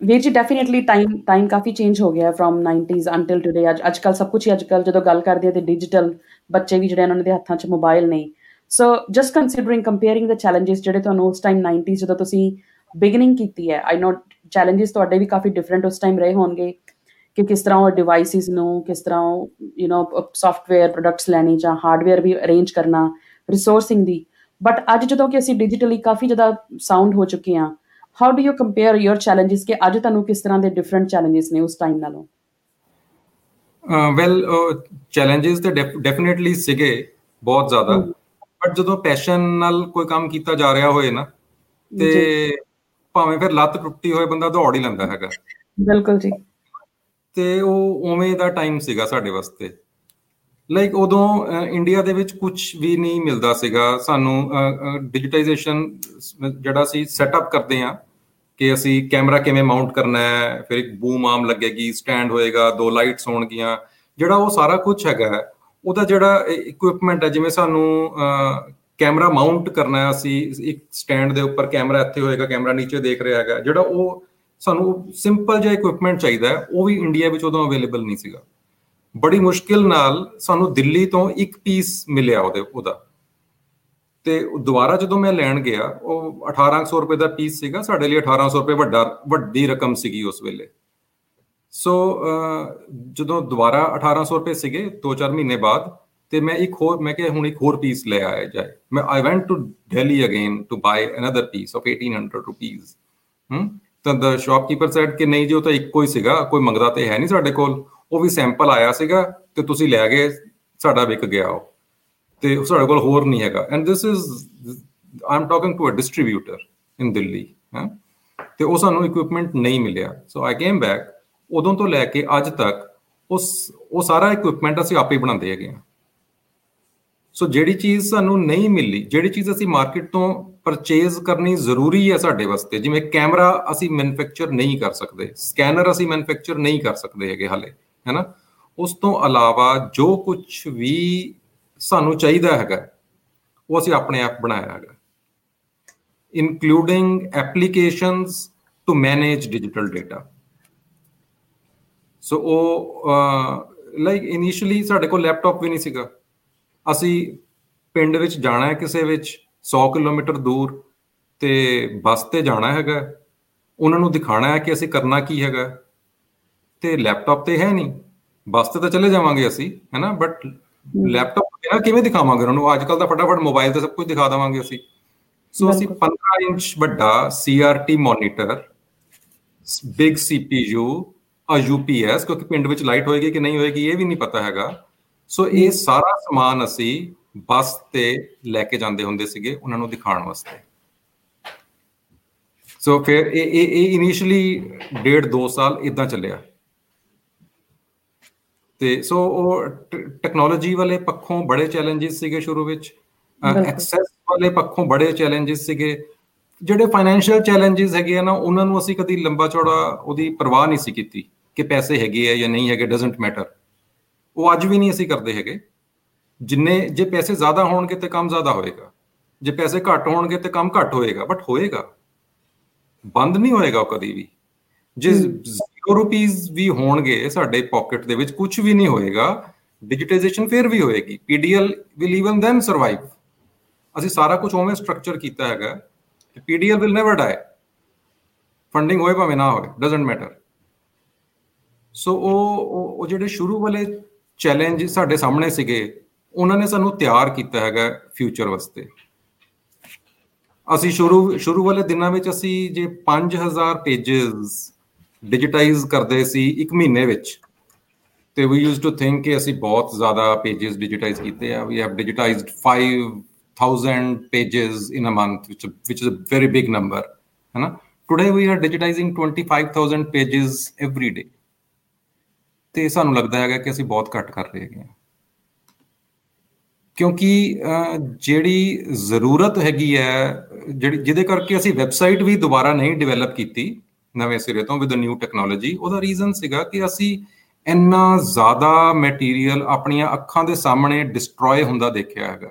ਵੀਰ ਜੀ ਡੈਫੀਨਿਟਲੀ ਟਾਈਮ ਟਾਈਮ ਕਾਫੀ ਚੇਂਜ ਹੋ ਗਿਆ ਫਰਮ 90s ਅੰਟਿਲ ਟੁਡੇ ਅੱਜ ਅੱਜ ਕੱਲ ਸਭ ਕੁਝ ਹੀ ਅੱਜ ਕੱਲ ਜਦੋਂ ਗੱਲ ਕਰਦੇ ਆ ਤੇ ਡਿਜੀਟਲ ਬੱਚੇ ਵੀ ਜਿਹੜੇ ਉਹਨਾਂ ਦੇ ਹੱਥਾਂ 'ਚ ਮੋਬਾਈਲ ਨੇ। So just considering comparing the challenges ਜਿਹੜੇ ਤੁਹਾਨੂੰ ਉਸ ਟਾਈਮ 90s ਜਦੋਂ ਤੁਸੀਂ ਬਿਗਨਿੰਗ ਕੀਤੀ ਹੈ ਆਈ ਨੋ ਚੈਲੰਜਸ ਤੁਹਾਡੇ ਵੀ ਕਾਫੀ ਡਿਫਰੈਂਟ ਉਸ ਟਾਈਮ ਰਹੇ ਹੋਣਗੇ ਕਿ ਕਿਸ ਤਰ੍ਹਾਂ ਉਹ ਡਿਵਾਈਸਿਸ ਨੂੰ, ਕਿਸ ਤਰ੍ਹਾਂ ਯੂ نو ਸੌਫਟਵੇਅਰ ਪ੍ਰੋਡਕਟਸ ਲੈਣੇ ਜਾਂ ਹਾਰਡਵੇਅਰ ਵੀ ਅਰੇਂਜ ਕਰਨਾ ਰਿਸੋਰਸਿੰਗ ਦੀ। ਬਟ ਅੱਜ ਜਦੋਂ ਕਿ ਅਸੀਂ ਡਿਜੀਟਲੀ ਕਾਫੀ ਜ਼ਿਆਦਾ ਸਾਊਂਡ ਹੋ ਚੁੱਕੇ ਹਾਂ how do you compare your challenges ਕਿ ਅੱਜ ਤੁਹਾਨੂੰ ਕਿਸ ਤਰ੍ਹਾਂ ਦੇ ਡਿਫਰੈਂਟ ਚੈਲੰਜਸ ਨੇ ਉਸ ਟਾਈਮ ਨਾਲੋਂ? ਵੈਲ ਚੈਲੰਜਸ ਤੇ ਡੈਫੀਨਿਟਲੀ ਸੀਗੇ ਬਹੁਤ ਜ਼ਿਆਦਾ। ਬਟ ਜਦੋਂ ਪੈਸ਼ਨ ਨਾਲ ਕੋਈ ਕੰਮ ਕੀਤਾ ਜਾ ਰਿਹਾ ਹੋਏ ਨਾ ਤੇ ਭਾਵੇਂ ਫਿਰ ਲੱਤ ਟੁੱਟੀ ਹੋਏ ਬੰਦਾ ਦੌੜ ਹੀ ਲੈਂਦਾ ਹੈਗਾ। ਬਿਲਕੁਲ ਜੀ। ਤੇ ਉਹ ਉਵੇਂ ਦਾ ਟਾਈਮ ਸੀਗਾ ਸਾਡੇ ਵਾਸਤੇ। ਲਾਈਕ ਉਦੋਂ ਇੰਡੀਆ ਦੇ ਵਿੱਚ ਕੁਝ ਵੀ ਨਹੀਂ ਮਿਲਦਾ ਸੀਗਾ। ਸਾਨੂੰ ਡਿਜੀਟਾਈਜੇਸ਼ਨ ਜਿਹੜਾ ਸੀ ਸੈਟਅਪ ਕਰਦੇ ਆ ਕਿ ਅਸੀਂ ਕੈਮਰਾ ਕਿਵੇਂ ਮਾਊਂਟ ਕਰਨਾ ਹੈ ਫਿਰ ਇੱਕ ਬੂਮ ਆਮ ਲੱਗੇਗੀ ਸਟੈਂਡ ਹੋਏਗਾ ਦੋ ਲਾਈਟਸ ਹੋਣਗੀਆਂ। ਜਿਹੜਾ ਉਹ ਸਾਰਾ ਕੁਝ ਹੈਗਾ ਹੈ, ਉਹਦਾ ਜਿਹੜਾ ਇਕਵਿਪਮੈਂਟ ਹੈ ਜਿਵੇਂ ਸਾਨੂੰ ਕੈਮਰਾ ਮਾਊਂਟ ਕਰਨਾ ਹੈ ਅਸੀਂ ਇੱਕ ਸਟੈਂਡ ਦੇ ਉੱਪਰ ਕੈਮਰਾ ਇੱਥੇ ਹੋਏਗਾ ਕੈਮਰਾ ਨੀਚੇ ਦੇਖ ਰਿਹਾ ਹੈਗਾ। ਜਿਹੜਾ ਉਹ ਸਾਨੂੰ ਸਿੰਪਲ ਜਿਹਾ ਇਕਵਿਪਮੈਂਟ ਚਾਹੀਦਾ ਹੈ ਉਹ ਵੀ ਇੰਡੀਆ ਵਿੱਚ ਉਦੋਂ ਅਵੇਲੇਬਲ ਨਹੀਂ ਸੀਗਾ। ਬੜੀ ਮੁਸ਼ਕਿਲ ਨਾਲ ਸਾਨੂੰ ਦਿੱਲੀ ਤੋਂ ਇੱਕ ਪੀਸ ਮਿਲਿਆ ਉਹਦੇ, ਉਹਦਾ। ਤੇ ਦੁਬਾਰਾ ਜਦੋਂ ਮੈਂ ਲੈਣ ਗਿਆ, ਉਹ 1800 ਰੁਪਏ ਦਾ ਪੀਸ ਸੀਗਾ, ਸਾਡੇ ਲਈ 1800 ਰੁਪਏ ਵੱਡਾ, ਵੱਡੀ ਰਕਮ ਸੀਗੀ ਉਸ ਵੇਲੇ। ਸੋ ਜਦੋਂ ਦੁਬਾਰਾ 1800 ਰੁਪਏ ਸੀਗੇ 2-4 ਮਹੀਨੇ ਬਾਅਦ, ਤੇ ਮੈਂ ਇੱਕ ਹੋਰ, ਮੈਂ ਕਿਹਾ ਹੁਣ ਇੱਕ ਹੋਰ ਪੀਸ ਲੈ ਆਇਆ ਜਾਏ। ਮੈਂ I went to Delhi again to buy another piece of 1800 rupees hmm ਤਾਂ ਦ ਸ਼ਾਪਕੀਪਰ ਸੈਡ ਕਿ ਨਹੀਂ ਜੀ, ਉਹ ਤਾਂ ਇੱਕੋ ਹੀ ਸੀਗਾ, ਕੋਈ ਮੰਗਦਾ ਤੇ ਹੈ ਨਹੀਂ ਸਾਡੇ ਕੋਲ। ਉਹ ਵੀ ਸੈਂਪਲ ਆਇਆ ਸੀਗਾ ਤੇ ਤੁਸੀਂ ਲੈ ਗਏ ਸਾਡਾ ਵਿਕ ਗਿਆ ਉਹ। ਤੇ ਸਾਡੇ ਕੋਲ ਹੋਰ ਨਹੀਂ ਹੈਗਾ। And this is I am talking to a distributor in Delhi ਹਾਂ। ਤੇ ਉਹ ਸਾਨੂੰ ਇਕਵਿਪਮੈਂਟ ਨਹੀਂ ਮਿਲਿਆ। ਸੋ ਆਈ ਕੇਮ ਬੈਕ ਉਦੋਂ ਤੋਂ ਲੈ ਕੇ ਅੱਜ ਤੱਕ ਉਸ, ਉਹ ਸਾਰਾ ਇਕਵਿਪਮੈਂਟ ਅਸੀਂ ਆਪੇ ਬਣਾਉਂਦੇ ਹੈਗੇ ਆ ਸੋ ਜਿਹੜੀ ਚੀਜ਼ ਸਾਨੂੰ ਨਹੀਂ ਮਿਲੀ, ਜਿਹੜੀ ਚੀਜ਼ ਅਸੀਂ ਮਾਰਕੀਟ ਤੋਂ ਪਰਚੇਜ਼ ਕਰਨੀ ਜ਼ਰੂਰੀ ਹੈ ਸਾਡੇ ਵਾਸਤੇ, ਜਿਵੇਂ ਕੈਮਰਾ ਅਸੀਂ ਮੈਨੂਫੈਕਚਰ ਨਹੀਂ ਕਰ ਸਕਦੇ ਸਕੈਨਰ ਅਸੀਂ ਮੈਨੂਫੈਕਚਰ ਨਹੀਂ ਕਰ ਸਕਦੇ ਹੈਗੇ ਹਾਲੇ। ਹੈਨਾ? ਉਸ ਤੋਂ ਇਲਾਵਾ ਜੋ ਕੁਝ ਵੀ ਸਾਨੂੰ ਚਾਹੀਦਾ ਹੈਗਾ, ਉਹ ਅਸੀਂ ਆਪਣੇ ਆਪ ਬਣਾਇਆ ਹੈਗਾ। Including applications to manage digital data so ਉਹ ਲਾਈਕ ਇਨੀਸ਼ੀਅਲੀ ਸਾਡੇ ਕੋਲ ਲੈਪਟਾਪ ਵੀ ਨਹੀਂ ਸੀਗਾ। ਅਸੀਂ ਪਿੰਡ ਵਿੱਚ ਜਾਣਾ ਹੈ ਕਿਸੇ ਵਿੱਚ 100 ਕਿਲੋਮੀਟਰ ਦੂਰ ਤੇ ਬੱਸ ਤੇ ਜਾਣਾ ਹੈਗਾ। ਉਹਨਾਂ ਨੂੰ ਦਿਖਾਣਾ ਹੈ ਕਿ ਅਸੀਂ ਕਰਨਾ ਕੀ ਹੈਗਾ। ਤੇ ਲੈਪਟਾਪ ਤੇ ਹੈ ਨਹੀਂ। ਬੱਸ ਤੇ ਤਾਂ ਚਲੇ ਜਾਵਾਂਗੇ ਅਸੀਂ ਹੈਨਾ? ਬਟ ਲੈਪਟਾਪ ਬਿਨਾ ਕਿਵੇਂ ਦਿਖਾਵਾਂਗੇ ਉਹਨਾਂ ਨੂੰ? ਅੱਜ ਕੱਲ ਤਾਂ ਫਟਾਫਟ ਮੋਬਾਈਲ ਤੇ ਸਭ ਕੁਝ ਦਿਖਾ ਦਵਾਂਗੇ ਅਸੀਂ। ਸੋ ਅਸੀਂ 15 ਇੰਚ ਵੱਡਾ CRT ਮੋਨੀਟਰ ਬਿਗ CPU ਆ UPS ਕਿਉਂਕਿ ਪਿੰਡ ਵਿੱਚ ਲਾਈਟ ਹੋਏਗੀ ਕਿ ਨਹੀਂ ਹੋਏਗੀ ਇਹ ਵੀ ਨਹੀਂ ਪਤਾ ਹੈਗਾ। ਸੋ ਇਹ ਸਾਰਾ ਸਮਾਨ ਅਸੀਂ ਬੱਸ ਤੇ ਲੈ ਕੇ ਜਾਂਦੇ ਹੁੰਦੇ ਸੀਗੇ ਉਹਨਾਂ ਨੂੰ ਦਿਖਾਉਣ ਵਾਸਤੇ। ਸੋ ਫਿਰ ਇਹ ਇਹ ਇਨੀਸ਼ੀਅਲੀ ਡੇਢ 2 ਸਾਲ ਇਦਾਂ ਚੱਲਿਆ। ਤੇ ਸੋ ਉਹ ਟੈਕਨੋਲੋਜੀ ਵਾਲੇ ਪੱਖੋਂ ਬੜੇ ਚੈਲੰਜਸ ਸੀਗੇ ਸ਼ੁਰੂ ਵਿੱਚ ਐਕਸੈਸ ਵਾਲੇ ਪੱਖੋਂ ਬੜੇ ਚੈਲੰਜਸ ਸੀਗੇ। ਜਿਹੜੇ ਫਾਈਨੈਂਸ਼ੀਅਲ ਚੈਲੰਜਸ ਹੈਗੇ ਆ ਨਾ ਉਹਨਾਂ ਨੂੰ ਅਸੀਂ ਕਦੀ ਲੰਬਾ ਚੌੜਾ ਉਹਦੀ ਪਰਵਾਹ ਨਹੀਂ ਸੀ ਕੀਤੀ ਕਿ ਪੈਸੇ ਹੈਗੇ ਆ ਜਾਂ ਨਹੀਂ ਹੈਗੇ ਡਸਨਟ ਮੈਟਰ ਉਹ ਅੱਜ ਵੀ ਨਹੀਂ ਅਸੀਂ ਕਰਦੇ ਹੈਗੇ। ਜਿੰਨੇ ਜੇ ਪੈਸੇ ਜ਼ਿਆਦਾ ਹੋਣਗੇ ਤੇ ਕੰਮ ਜ਼ਿਆਦਾ ਹੋਏਗਾ। ਜੇ ਪੈਸੇ ਘੱਟ ਹੋਣਗੇ ਤੇ ਕੰਮ ਘੱਟ ਹੋਏਗਾ ਬਟ ਹੋਏਗਾ। ਬੰਦ ਨਹੀਂ ਹੋਏਗਾ ਕਦੀ ਵੀ। ਜੇ 0 ਰੁਪੀਸ ਵੀ ਹੋਣਗੇ ਸਾਡੇ ਪਾਕਟ ਦੇ ਵਿੱਚ ਕੁਝ ਵੀ ਨਹੀਂ ਹੋਏਗਾ। ਡਿਜੀਟਾਈਜੇਸ਼ਨ ਫਿਰ ਵੀ ਹੋਏਗੀ। PDL will even then survive ਅਸੀਂ ਸਾਰਾ ਕੁਝ ਉਵੇਂ ਸਟਰਕਚਰ ਕੀਤਾ ਹੈਗਾ ਕਿ PDL will never die funding ਹੋਏ ਭਾਵੇਂ ਨਾ ਹੋਵੇ ਡਸਨਟ ਮੈਟਰ ਸੋ ਉਹ ਉਹ ਜਿਹੜੇ ਸ਼ੁਰੂ ਵਾਲੇ ਚੈਲੰਜ ਸਾਡੇ ਸਾਹਮਣੇ ਸੀਗੇ, ਉਹਨਾਂ ਨੇ ਸਾਨੂੰ ਤਿਆਰ ਕੀਤਾ ਹੈਗਾ ਫਿਊਚਰ ਵਾਸਤੇ। ਅਸੀਂ ਸ਼ੁਰੂ ਸ਼ੁਰੂ ਵਾਲੇ ਦਿਨਾਂ ਵਿੱਚ ਅਸੀਂ ਜੇ 5000 ਪੇजेस ਡਿਜੀਟਾਈਜ਼ ਕਰਦੇ ਸੀ ਇੱਕ ਮਹੀਨੇ ਵਿੱਚ। ਤੇ ਵੀ ਯੂਜ਼ਡ ਟੂ ਥਿੰਕ ਕਿ ਅਸੀਂ ਬਹੁਤ ਜ਼ਿਆਦਾ ਪੇजेस ਡਿਜੀਟਾਈਜ਼ ਕੀਤੇ ਆ। We have digitised 5000 pages in a month which which is a very big number ਹੈਨਾ today we are digitising 25000 pages every day ਤੇ ਸਾਨੂੰ ਲੱਗਦਾ ਹੈਗਾ ਕਿ ਅਸੀਂ ਬਹੁਤ ਘੱਟ ਕਰ ਰਹੇ ਹੈਗੇ ਕਿਉਂਕਿ ਜਿਹੜੀ ਜ਼ਰੂਰਤ ਹੈਗੀ ਹੈ, ਜਿਹੜੀ, ਜਿਹਦੇ ਕਰਕੇ ਅਸੀਂ ਵੈਬਸਾਈਟ ਵੀ ਦੁਬਾਰਾ ਨਹੀਂ ਡਿਵੈਲਪ ਕੀਤੀ ਨਵੇਂ ਸਿਰੇ ਤੋਂ ਵਿਦ ਨਿਊ ਟੈਕਨੋਲੋਜੀ ਉਹਦਾ ਰੀਜ਼ਨ ਸੀਗਾ ਕਿ ਅਸੀਂ ਇੰਨਾ ਜ਼ਿਆਦਾ ਮਟੀਰੀਅਲ ਆਪਣੀਆਂ ਅੱਖਾਂ ਦੇ ਸਾਹਮਣੇ ਡਿਸਟਰੋਏ ਹੁੰਦਾ ਦੇਖਿਆ ਹੈਗਾ।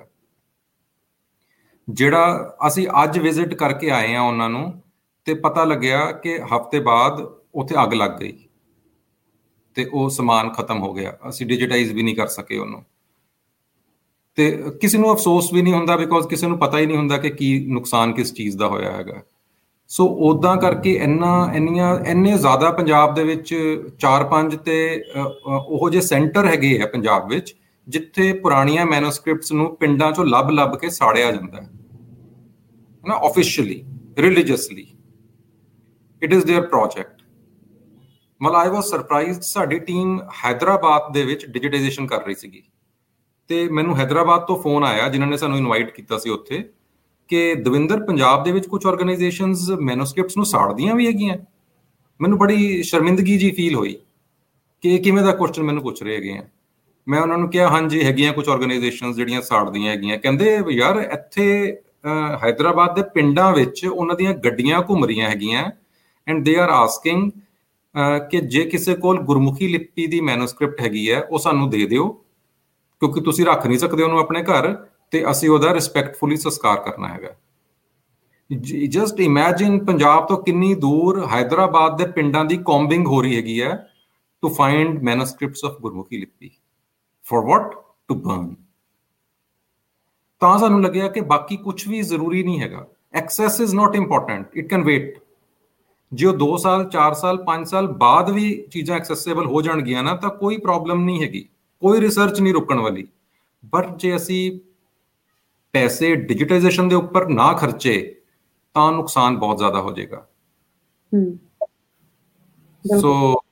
ਜਿਹੜਾ ਅਸੀਂ ਅੱਜ ਵਿਜ਼ਿਟ ਕਰਕੇ ਆਏ ਆ ਉਹਨਾਂ ਨੂੰ ਤੇ ਪਤਾ ਲੱਗਿਆ ਕਿ ਹਫ਼ਤੇ ਬਾਅਦ ਉੱਥੇ ਅੱਗ ਲੱਗ ਗਈ ਤੇ ਉਹ ਸਮਾਨ ਖਤਮ ਹੋ ਗਿਆ। ਅਸੀਂ ਡਿਜੀਟਾਈਜ਼ ਵੀ ਨਹੀਂ ਕਰ ਸਕੇ ਉਹਨੂੰ। ਤੇ ਕਿਸੇ ਨੂੰ ਅਫਸੋਸ ਵੀ ਨਹੀਂ ਹੁੰਦਾ ਬਿਕੋਜ਼ ਕਿਸੇ ਨੂੰ ਪਤਾ ਹੀ ਨਹੀਂ ਹੁੰਦਾ ਕਿ ਕੀ ਨੁਕਸਾਨ ਕਿਸ ਚੀਜ਼ ਦਾ ਹੋਇਆ ਹੈਗਾ। ਸੋ ਉਦਾਂ ਕਰਕੇ ਇੰਨਾ, ਇੰਨੀਆਂ, ਇੰਨੇ ਜ਼ਿਆਦਾ ਪੰਜਾਬ ਦੇ ਵਿੱਚ 4-5 ਤੇ ਉਹੋ ਜੇ ਸੈਂਟਰ ਹੈਗੇ ਆ ਪੰਜਾਬ ਵਿੱਚ, ਜਿੱਥੇ ਪੁਰਾਣੀਆਂ ਮੈਨੂਸਕ੍ਰਿਪਟਸ ਨੂੰ ਪਿੰਡਾਂ ਚੋਂ ਲੱਭ-ਲੱਭ ਕੇ ਸਾੜਿਆ ਜਾਂਦਾ ਹੈ। ਨਾ officially religiously it is their project ਮਲ ਆਈ ਵਾਸ ਸਰਪ੍ਰਾਈਜ਼ਡ ਸਾਡੀ ਟੀਮ ਹైదరాబాద్ ਦੇ ਵਿੱਚ ਡਿਜੀਟਾਈਜੇਸ਼ਨ ਕਰ ਰਹੀ ਸੀਗੀ। ਤੇ ਮੈਨੂੰ ਹైదరాబాద్ ਤੋਂ ਫੋਨ ਆਇਆ, ਜਿਨ੍ਹਾਂ ਨੇ ਸਾਨੂੰ ਇਨਵਾਈਟ ਕੀਤਾ ਸੀ ਉੱਥੇ ਕਿ ਦਵਿੰਦਰ ਪੰਜਾਬ ਦੇ ਵਿੱਚ ਕੁਝ ਆਰਗੇਨਾਈਜੇਸ਼ਨਸ ਮੈਨੂਸਕ੍ਰਿਪਟਸ ਨੂੰ ਸਾੜਦੀਆਂ ਵੀ ਹੈਗੀਆਂ। ਮੈਨੂੰ ਬੜੀ ਸ਼ਰਮਿੰਦਗੀ ਜੀ ਫੀਲ ਹੋਈ ਕਿ ਇਹ ਕਿਵੇਂ ਦਾ ਕੁਐਸਚਨ ਮੈਨੂੰ ਪੁੱਛ ਰਹੇ ਹੈਗੇ ਆ। ਮੈਂ ਉਹਨਾਂ ਨੂੰ ਕਿਹਾ, ਹਾਂਜੀ, ਹੈਗੀਆਂ ਕੁਝ ਆਰਗੇਨਾਈਜੇਸ਼ਨਸ ਜਿਹੜੀਆਂ ਸਾੜਦੀਆਂ ਹੈਗੀਆਂ। ਕਹਿੰਦੇ, ਯਾਰ ਇੱਥੇ ਹైదరాబాద్ ਦੇ ਪਿੰਡਾਂ ਵਿੱਚ ਉਹਨਾਂ ਦੀਆਂ ਗੱਡੀਆਂ ਘੁੰਮ ਰਹੀਆਂ ਹੈਗੀਆਂ ਐਂਡ ਦੇ ਆਰ ਆਸਕਿੰਗ ਕਿ ਜੇ ਕਿਸੇ ਕੋਲ ਗੁਰਮੁਖੀ ਲਿਪੀ ਦੀ ਮੈਨੂਸਕ੍ਰਿਪਟ ਹੈਗੀ ਹੈ, ਉਹ ਸਾਨੂੰ ਦੇ ਦਿਓ, ਕਿਉਂਕਿ ਤੁਸੀਂ ਰੱਖ ਨਹੀਂ ਸਕਦੇ ਉਹਨੂੰ ਆਪਣੇ ਘਰ। ਤੇ ਅਸੀਂ ਉਹਦਾ ਰਿਸਪੈਕਟਫੁਲੀ ਸੰਸਕਾਰ ਕਰਨਾ ਹੈਗਾ। ਜਸਟ ਇਮੇਜਿਨ ਪੰਜਾਬ ਤੋਂ ਕਿੰਨੀ ਦੂਰ ਹైదరాబాద్ ਦੇ ਪਿੰਡਾਂ ਦੀ ਕੌਂਬਿੰਗ ਹੋ ਰਹੀ ਹੈਗੀ ਹੈ to find manuscripts of Gurmukhi ਲਿਪੀ ਫॉर ਵਾਟ ਟੂ ਬਰਨ ਤਾਂ ਸਾਨੂੰ ਲੱਗਿਆ ਕਿ ਬਾਕੀ ਕੁਝ ਵੀ ਜ਼ਰੂਰੀ ਨਹੀਂ ਹੈਗਾ। Access is not important it can wait ਜੇ ਉਹ 2 ਸਾਲ 4 ਸਾਲ 5 ਸਾਲ ਬਾਅਦ ਵੀ ਚੀਜ਼ਾਂ ਐਕਸੈਸਿਬਲ ਹੋ ਜਾਣਗੀਆਂ ਨਾ, ਤਾਂ ਕੋਈ ਪ੍ਰੋਬਲਮ ਨਹੀਂ ਹੈਗੀ। ਕੋਈ ਰਿਸਰਚ ਨਹੀਂ ਰੁਕਣ ਵਾਲੀ। ਬਟ ਜੇ ਅਸੀਂ ਪੈਸੇ ਡਿਜੀਟਾਈਜੇਸ਼ਨ ਦੇ ਉੱਪਰ ਨਾ ਖਰਚੇ ਤਾਂ ਨੁਕਸਾਨ ਬਹੁਤ ਜ਼ਿਆਦਾ ਹੋ ਜਾਏਗਾ। ਹੂੰ। ਸੋ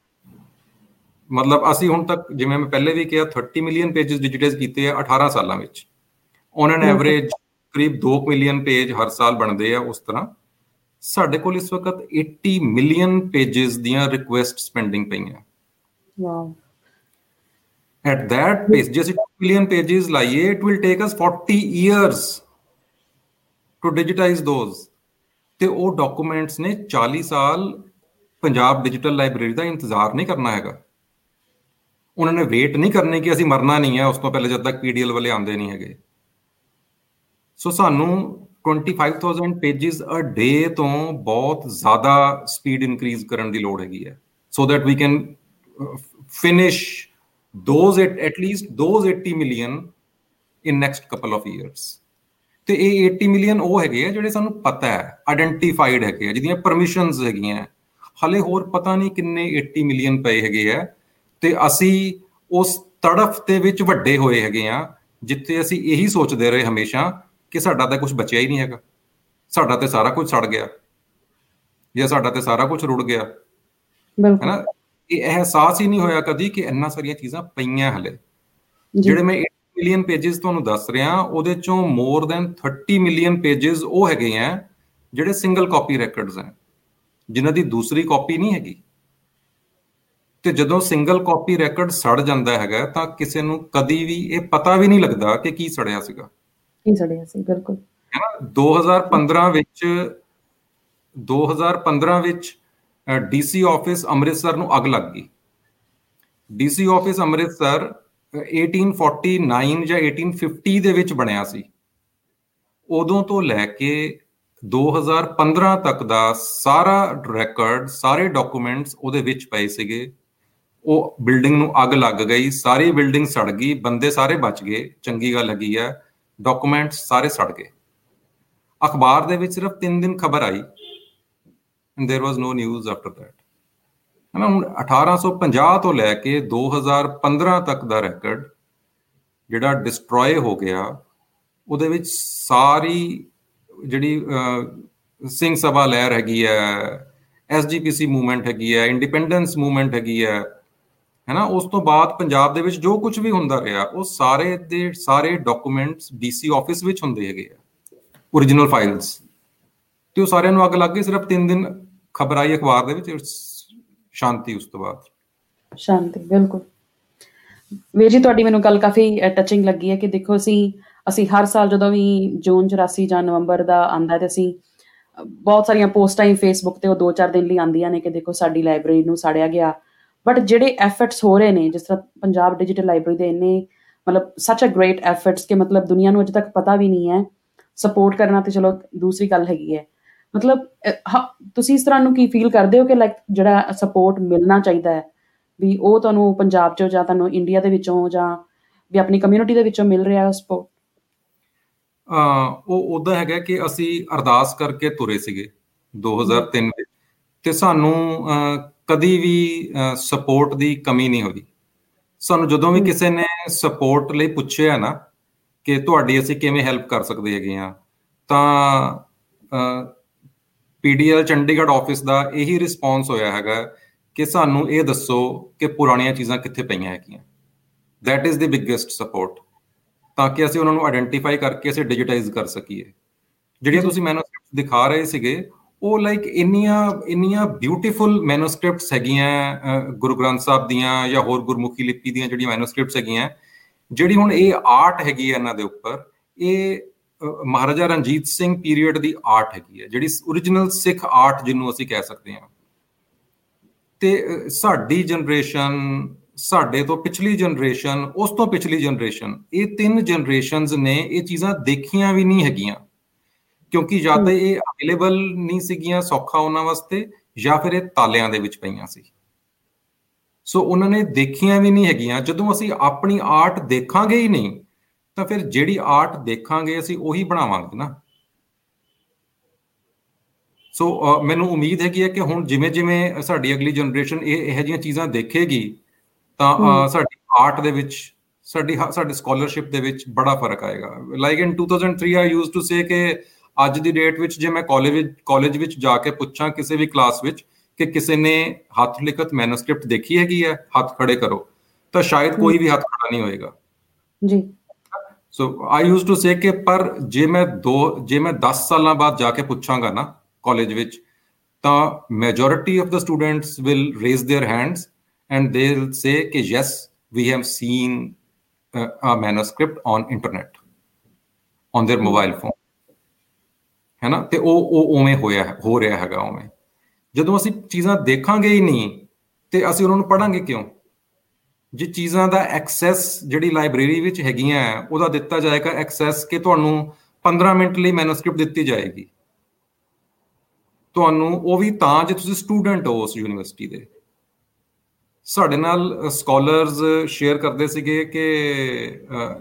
ਮਤਲਬ ਅਸੀਂ ਹੁਣ ਤੱਕ ਜਿਵੇਂ ਮੈਂ ਪਹਿਲੇ ਵੀ ਕਿਹਾ 30 ਮਿਲੀਅਨ ਪੇजेस ਡਿਜੀਟਾਈਜ਼ ਕੀਤੇ ਆ 18 ਸਾਲਾਂ ਵਿੱਚ। ਔਨ ਐਨ ਐਵਰੇਜ ਕਰੀਬ 2 ਮਿਲੀਅਨ ਪੇਜ ਹਰ ਸਾਲ ਬਣਦੇ ਆ ਉਸ ਤਰ੍ਹਾਂ। ਸਾਡੇ ਕੋਲ ਇਸ ਵਕਤ 80 ਮਿਲੀਅਨ ਪੇजेस ਦੀਆਂ ਰਿਕੁਐਸਟਸ ਪੈਂਡਿੰਗ ਪਈਆਂ। Wow At that pace, hmm. just 2 million pages, it will take us 40 years to digitize those. ਤੇ ਉਹ ਡਾਕੂਮੈਂਟਸ ਨੇ 40 ਸਾਲ ਪੰਜਾਬ ਡਿਜੀਟਲ ਲਾਇਬ੍ਰੇਰੀ ਦਾ ਇੰਤਜ਼ਾਰ ਨਹੀਂ ਕਰਨਾ ਹੈਗਾ ਉਹਨਾਂ ਨੇ ਵੇਟ ਨਹੀਂ ਕਰਨੇ ਕਿ ਅਸੀਂ ਮਰਨਾ ਨਹੀਂ ਹੈ ਉਸ ਤੋਂ ਪਹਿਲੇ ਜਦ ਤੱਕ ਪੀਡੀਐਲ ਵਾਲੇ ਆਉਂਦੇ ਨਹੀਂ ਹੈਗੇ ਸੋ ਸਾਨੂੰ 25000 ਪੇजेस ਅ ਡੇ ਤੋਂ ਬਹੁਤ ਜ਼ਿਆਦਾ ਸਪੀਡ ਇਨਕਰੀਜ਼ ਕਰਨ ਦੀ ਲੋੜ ਹੈਗੀ ਹੈ so that we can finish those at least those 80 million in next couple of years ਤੇ ਇਹ 80 ਮਿਲੀਅਨ ਉਹ ਹੈਗੇ ਆ ਜਿਹੜੇ ਸਾਨੂੰ ਪਤਾ ਹੈ ਆਇਡੈਂਟੀਫਾਈਡ ਹੈਗੇ ਆ ਜਿਹਦੀਆਂ ਪਰਮਿਸ਼ਨਸ ਹੈਗੀਆਂ। ਹਲੇ ਹੋਰ ਪਤਾ ਨਹੀਂ ਕਿੰਨੇ 80 ਮਿਲੀਅਨ ਪਏ ਹੈਗੇ ਆ। ਤੇ ਅਸੀਂ ਉਸ ਤੜਫ ਦੇ ਵਿੱਚ ਵੱਡੇ ਹੋਏ ਹੈਗੇ ਆ ਜਿੱਥੇ ਅਸੀਂ ਇਹੀ ਸੋਚਦੇ ਰਹੇ ਹਮੇਸ਼ਾ ਕਿ ਸਾਡਾ ਤਾਂ ਕੁਝ ਬਚਿਆ ਹੀ ਨਹੀਂ ਹੈਗਾ। ਸਾਡਾ ਤੇ ਸਾਰਾ ਕੁਝ ਸੜ ਗਿਆ। ਜਾਂ ਸਾਡਾ ਤੇ ਸਾਰਾ ਕੁਝ ਰੁੜ ਗਿਆ। ਬਿਲਕੁਲ। ਹੈਨਾ? ਇਹ ਅਹਿਸਾਸ ਹੀ ਨਹੀਂ ਹੋਇਆ ਕਦੀ ਕਿ ਇੰਨਾ ਸਾਰੀਆਂ ਚੀਜ਼ਾਂ ਪਈਆਂ ਹਲੇ। ਜਿਹੜੇ ਮੈਂ 8 ਮਿਲੀਅਨ ਪੇजेस ਤੁਹਾਨੂੰ ਦੱਸ ਰਿਹਾ ਉਹਦੇ ਚੋਂ ਮੋਰ ਦੈਨ 30 ਮਿਲੀਅਨ ਪੇजेस ਉਹ ਹੈਗੇ ਆ ਜਿਹੜੇ ਸਿੰਗਲ ਕਾਪੀ ਰੈਕੋਰਡਸ ਆ। ਜਿਨ੍ਹਾਂ ਦੀ ਦੂਸਰੀ ਕਾਪੀ ਨਹੀਂ ਹੈਗੀ। ਤੇ ਜਦੋਂ ਸਿੰਗਲ ਕਾਪੀ ਰੈਕੋਰਡ ਸੜ ਜਾਂਦਾ ਹੈਗਾ ਤਾਂ ਕਿਸੇ ਨੂੰ ਕਦੀ ਵੀ ਇਹ ਪਤਾ ਵੀ ਨਹੀਂ ਲੱਗਦਾ ਕਿ ਕੀ ਸੜਿਆ ਸੀਗਾ। ਕੀ ਸੜਿਆ ਸੀ ਬਿਲਕੁਲ। ਹੈ ਨਾ 2015 ਵਿੱਚ 2015 ਵਿੱਚ ਡੀਸੀ ਆਫਿਸ ਅੰਮ੍ਰਿਤਸਰ ਨੂੰ ਅੱਗ ਲੱਗ ਗਈ। ਡੀਸੀ ਆਫਿਸ ਅੰਮ੍ਰਿਤਸਰ 1849 ਜਾਂ 1850 ਦੇ ਵਿੱਚ ਬਣਿਆ ਸੀ। ਉਦੋਂ ਤੋਂ ਲੈ ਕੇ 2015 ਤੱਕ ਦਾ ਸਾਰਾ ਰੈਕੋਰਡ ਸਾਰੇ ਡਾਕੂਮੈਂਟਸ ਉਹਦੇ ਵਿੱਚ ਪਏ ਸੀਗੇ। ਉਹ ਬਿਲਡਿੰਗ ਨੂੰ ਅੱਗ ਲੱਗ ਗਈ, ਸਾਰੀ ਬਿਲਡਿੰਗ ਸੜ ਗਈ, ਬੰਦੇ ਸਾਰੇ ਬਚ ਗਏ, ਚੰਗੀ ਗੱਲ ਲੱਗੀ ਹੈ ਡਾਕੂਮੈਂਟਸ ਸਾਰੇ ਸੜ ਗਏ। ਅਖਬਾਰ ਦੇ ਵਿੱਚ ਸਿਰਫ 3 ਦਿਨ ਖਬਰ ਆਈ। and there was no news after that ਹਨਾ ਹੁਣ 1850 ਤੋਂ ਲੈ ਕੇ 2015 ਤੱਕ ਦਾ ਰੈਕੋਰਡ ਜਿਹੜਾ ਡਿਸਟਰੋਏ ਹੋ ਗਿਆ ਉਹਦੇ ਵਿੱਚ ਸਾਰੀ ਜਿਹੜੀ ਸਿੰਘ ਸਭਾ ਲਹਿਰ ਹੈਗੀ ਹੈ ਐਸਜੀਪੀਸੀ ਮੂਵਮੈਂਟ ਹੈਗੀ ਹੈ ਇੰਡੀਪੈਂਡੈਂਸ ਮੂਵਮੈਂਟ ਹੈਗੀ ਹੈ ਹੈਨਾ ਉਸ ਤੋਂ ਬਾਅਦ ਪੰਜਾਬ ਦੇ ਵਿੱਚ ਜੋ ਕੁਝ ਵੀ ਹੁੰਦਾ ਰਿਹਾ ਉਹ ਸਾਰੇ ਦੇ ਸਾਰੇ ਡਾਕੂਮੈਂਟਸ ਡੀਸੀ ਆਫਿਸ ਵਿੱਚ ਹੁੰਦੇ ਹੈਗੇ ਆ origignal ਫਾਈਲਸ ਤੇ ਉਹ ਸਾਰਿਆਂ ਨੂੰ ਅੱਗ ਲੱਗ ਗਈ ਸਿਰਫ 3 ਦਿਨ ਖਬਰ ਆਈ ਅਖਬਾਰ ਦੇ ਵਿੱਚ ਸ਼ਾਂਤੀ ਉਸ ਤੋਂ ਬਾਅਦ। ਸ਼ਾਂਤੀ, ਬਿਲਕੁਲ। ਵੀਰ ਜੀ, ਤੁਹਾਡੀ ਮੈਨੂੰ ਗੱਲ ਕਾਫੀ ਟੱਚਿੰਗ ਲੱਗੀ ਹੈ ਕਿ ਦੇਖੋ ਅਸੀਂ ਅਸੀਂ ਹਰ ਸਾਲ ਜਦੋਂ ਵੀ ਜੂਨ 84 ਜਾਂ ਨਵੰਬਰ ਦਾ ਆਂਦਾ ਤੇ ਅਸੀਂ ਬਹੁਤ ਸਾਰੀਆਂ ਪੋਸਟਾਂ ਹੀ ਫੇਸਬੁੱਕ ਤੇ ਉਹ 2-4 ਦਿਨ ਲਈ ਆਂਦੀਆਂ ਨੇ ਕਿ ਦੇਖੋ ਸਾਡੀ ਲਾਇਬ੍ਰੇਰੀ ਨੂੰ ਸਾੜਿਆ ਗਿਆ। ਬਟ ਜਿਹੜੇ ਐਫਰਟਸ ਹੋ ਰਹੇ ਨੇ, ਜਿਸ ਤਰ੍ਹਾਂ ਪੰਜਾਬ ਡਿਜੀਟਲ ਲਾਇਬ੍ਰੇਰੀ ਦੇ ਇੰਨੇ, ਮਤਲਬ ਸੱਚ ਅ ਗ੍ਰੇਟ ਐਫਰਟਸ ਕਿ ਮਤਲਬ ਦੁਨੀਆ ਨੂੰ ਅਜੇ ਤੱਕ ਪਤਾ ਵੀ ਨਹੀਂ ਹੈ। ਸਪੋਰਟ ਕਰਨਾ ਤੇ ਚਲੋ ਦੂਸਰੀ ਗੱਲ ਹੈਗੀ ਹੈ। ਮਤਲਬ ਤੁਸੀਂ ਇਸ ਤਰ੍ਹਾਂ ਨੂੰ ਕੀ ਫੀਲ ਕਰਦੇ ਹੋ ਕਿ ਲਾਈਕ ਜਿਹੜਾ ਸਪੋਰਟ ਮਿਲਣਾ ਚਾਹੀਦਾ ਹੈ? ਵੀ ਉਹ ਤੁਹਾਨੂੰ ਪੰਜਾਬ ਚੋਂ ਜਾਂ ਤੁਹਾਨੂੰ ਇੰਡੀਆ ਦੇ ਵਿੱਚੋਂ ਜਾਂ ਵੀ ਆਪਣੀ ਕਮਿਊਨਿਟੀ ਦੇ ਵਿੱਚੋਂ ਮਿਲ ਰਿਹਾ ਸਪੋਰਟ ਉਹ ਉਹਦਾ ਹੈਗਾ ਕਿ ਅਸੀਂ ਅਰਦਾਸ ਕਰਕੇ ਤੁਰੇ ਸੀਗੇ 2003 ਵਿੱਚ। ਤੇ ਸਾਨੂੰ ਕਦੀ ਵੀ ਸਪੋਰਟ ਦੀ ਕਮੀ ਨਹੀਂ ਹੋਈ ਸਾਨੂੰ ਜਦੋਂ ਵੀ ਕਿਸੇ ਨੇ ਸਪੋਰਟ ਲਈ ਪੁੱਛਿਆ ਨਾ ਕਿ ਤੁਹਾਡੀ ਅਸੀਂ ਕਿਵੇਂ ਹੈਲਪ ਕਰ ਸਕਦੇ ਹੈਗੇ ਆ ਤਾਂ ਪੀਡੀਐਲ ਚੰਡੀਗੜ੍ਹ ਆਫਿਸ ਦਾ ਇਹੀ ਰਿਸਪੌਂਸ ਹੋਇਆ ਹੈਗਾ ਕਿ ਸਾਨੂੰ ਇਹ ਦੱਸੋ ਕਿ ਪੁਰਾਣੀਆਂ ਚੀਜ਼ਾਂ ਕਿੱਥੇ ਪਈਆਂ ਹੈਗੀਆਂ। That is the biggest support ਤਾਂ ਕਿ ਅਸੀਂ ਉਹਨਾਂ ਨੂੰ ਆਇਡੈਂਟੀਫਾਈ ਕਰਕੇ ਅਸੀਂ ਡਿਜੀਟਾਈਜ਼ ਕਰ ਸਕੀਏ। ਜਿਹੜੀਆਂ ਤੁਸੀਂ ਮੈਨੂਸਕ੍ਰਿਪਟਸ ਦਿਖਾ ਰਹੇ ਸੀਗੇ, ਉਹ ਲਾਈਕ ਇੰਨੀਆਂ ਇੰਨੀਆਂ ਬਿਊਟੀਫੁਲ ਮੈਨੂਸਕ੍ਰਿਪਟਸ ਹੈਗੀਆਂ ਗੁਰੂ ਗ੍ਰੰਥ ਸਾਹਿਬ ਦੀਆਂ ਜਾਂ ਹੋਰ ਗੁਰਮੁਖੀ ਲਿਪੀ ਦੀਆਂ ਜਿਹੜੀਆਂ ਮੈਨੂਸਕ੍ਰਿਪਟਸ ਹੈਗੀਆਂ, ਜਿਹੜੀ ਹੁਣ ਇਹ ਆਰਟ ਹੈਗੀ ਹੈ ਇਹਨਾਂ ਦੇ ਉੱਪਰ, ਇਹ ਮਹਾਰਾਜਾ ਰਣਜੀਤ ਸਿੰਘ ਪੀਰੀਅਡ ਦੀ ਆਰਟ ਹੈਗੀ ਹੈ, ਜਿਹੜੀ origignal ਸਿੱਖ ਆਰਟ ਜਿਹਨੂੰ ਅਸੀਂ ਕਹਿ ਸਕਦੇ ਹਾਂ। ਤੇ ਸਾਡੀ ਜਨਰੇਸ਼ਨ ਸਾਡੇ ਤੋਂ ਪਿਛਲੀ ਜਨਰੇਸ਼ਨ ਉਸ ਤੋਂ ਪਿਛਲੀ ਜਨਰੇਸ਼ਨ ਇਹ ਤਿੰਨ ਜਨਰੇਸ਼ਨਸ ਨੇ ਇਹ ਚੀਜ਼ਾਂ ਦੇਖੀਆਂ ਵੀ ਨਹੀਂ ਹੈਗੀਆਂ। ਕਿਉਂਕਿ ਜਾਂ ਤਾਂ ਇਹ ਅਵੇਲੇਬਲ ਨਹੀਂ ਸੀਗੀਆਂ ਸੌਖਾ ਉਹਨਾਂ ਵਾਸਤੇ, ਜਾਂ ਫਿਰ ਇਹ ਤਾਲਿਆਂ ਦੇ ਵਿੱਚ ਪਈਆਂ ਸੀ। ਸੋ ਉਹਨਾਂ ਨੇ ਦੇਖੀਆਂ ਵੀ ਨਹੀਂ ਹੈਗੀਆਂ। ਜਦੋਂ ਅਸੀਂ ਆਪਣੀ ਆਰਟ ਦੇਖਾਂਗੇ ਹੀ ਨਹੀਂ ਤਾਂ ਫਿਰ ਜਿਹੜੀ ਆਰਟ ਦੇਖਾਂਗੇ ਅਸੀਂ ਉਹੀ ਬਣਾਵਾਂਗੇ ਨਾ। ਸੋ ਮੈਨੂੰ ਉਮੀਦ ਹੈਗੀ ਹੈ ਕਿ ਹੁਣ ਜਿਵੇਂ ਜਿਵੇਂ ਸਾਡੀ ਅਗਲੀ ਜਨਰੇਸ਼ਨ ਇਹ ਇਹੋ ਜਿਹੀਆਂ ਚੀਜ਼ਾਂ ਦੇਖੇਗੀ ਤਾਂ ਸਾਡੀ ਆਰਟ ਦੇ ਵਿੱਚ ਸਾਡੀ ਸਾਡੇ ਸਕਾਲਰਸ਼ਿਪ ਦੇ ਵਿੱਚ ਬੜਾ ਫ਼ਰਕ ਆਏਗਾ। Like in 2003 I used to say ਕਿ ਅੱਜ ਦੀ ਡੇਟ ਵਿੱਚ ਜੇ ਮੈਂ ਕਾਲਜ ਵਿੱਚ ਕਾਲਜ ਵਿੱਚ ਜਾ ਕੇ ਪੁੱਛਾਂ ਕਿਸੇ ਵੀ ਕਲਾਸ ਵਿੱਚ ਕਿ ਕਿਸੇ ਨੇ ਹੱਥ ਲਿਖਤ ਮੈਨੂਸਕ੍ਰਿਪਟ ਦੇਖੀ ਹੈਗੀ ਹੈ ਹੱਥ ਖੜੇ ਕਰੋ ਤਾਂ ਸ਼ਾਇਦ ਕੋਈ ਵੀ ਹੱਥ ਖੜਾ ਨਹੀਂ ਹੋਏਗਾ। ਜੀ। ਸੋ ਆਈ ਯੂਜ਼ਡ ਟੂ ਸੇ ਕਿ ਪਰ ਜੇ ਮੈਂ ਦੋ ਜੇ ਮੈਂ 10 ਸਾਲਾਂ ਬਾਅਦ ਜਾ ਕੇ ਪੁੱਛਾਂਗਾ ਨਾ ਕਾਲਜ ਵਿੱਚ ਤਾਂ majority of the students will raise their hands and they'll say कि yes we have seen uh, a manuscript on internet on their mobile phone ਹੈ ਨਾ ਤੇ ਉਹ ਉਹ ਉਵੇਂ ਹੋਇਆ ਹੋ ਰਿਹਾ ਹੈਗਾ ਉਵੇਂ ਜਦੋਂ ਅਸੀਂ ਚੀਜ਼ਾਂ ਦੇਖਾਂਗੇ ਹੀ ਨਹੀਂ ਤੇ ਅਸੀਂ ਉਹਨਾਂ ਨੂੰ ਪੜਾਂਗੇ ਕਿਉਂ ਜੇ ਚੀਜ਼ਾਂ ਦਾ ਐਕਸੈਸ ਜਿਹੜੀ ਲਾਇਬ੍ਰੇਰੀ ਵਿੱਚ ਹੈਗੀਆਂ ਉਹਦਾ ਦਿੱਤਾ ਜਾਏਗਾ ਐਕਸੈਸ ਕਿ ਤੁਹਾਨੂੰ 15 ਮਿੰਟ ਲਈ ਮੈਨੂਸਕ੍ਰਿਪਟ ਦਿੱਤੀ ਜਾਏਗੀ। ਤੁਹਾਨੂੰ ਉਹ ਵੀ ਤਾਂ ਜੇ ਤੁਸੀਂ ਸਟੂਡੈਂਟ ਹੋ ਉਸ ਯੂਨੀਵਰਸਿਟੀ ਦੇ। ਸਾਡੇ ਨਾਲ ਸਕਾਲਰਸ ਸ਼ੇਅਰ ਕਰਦੇ ਸੀਗੇ ਕਿ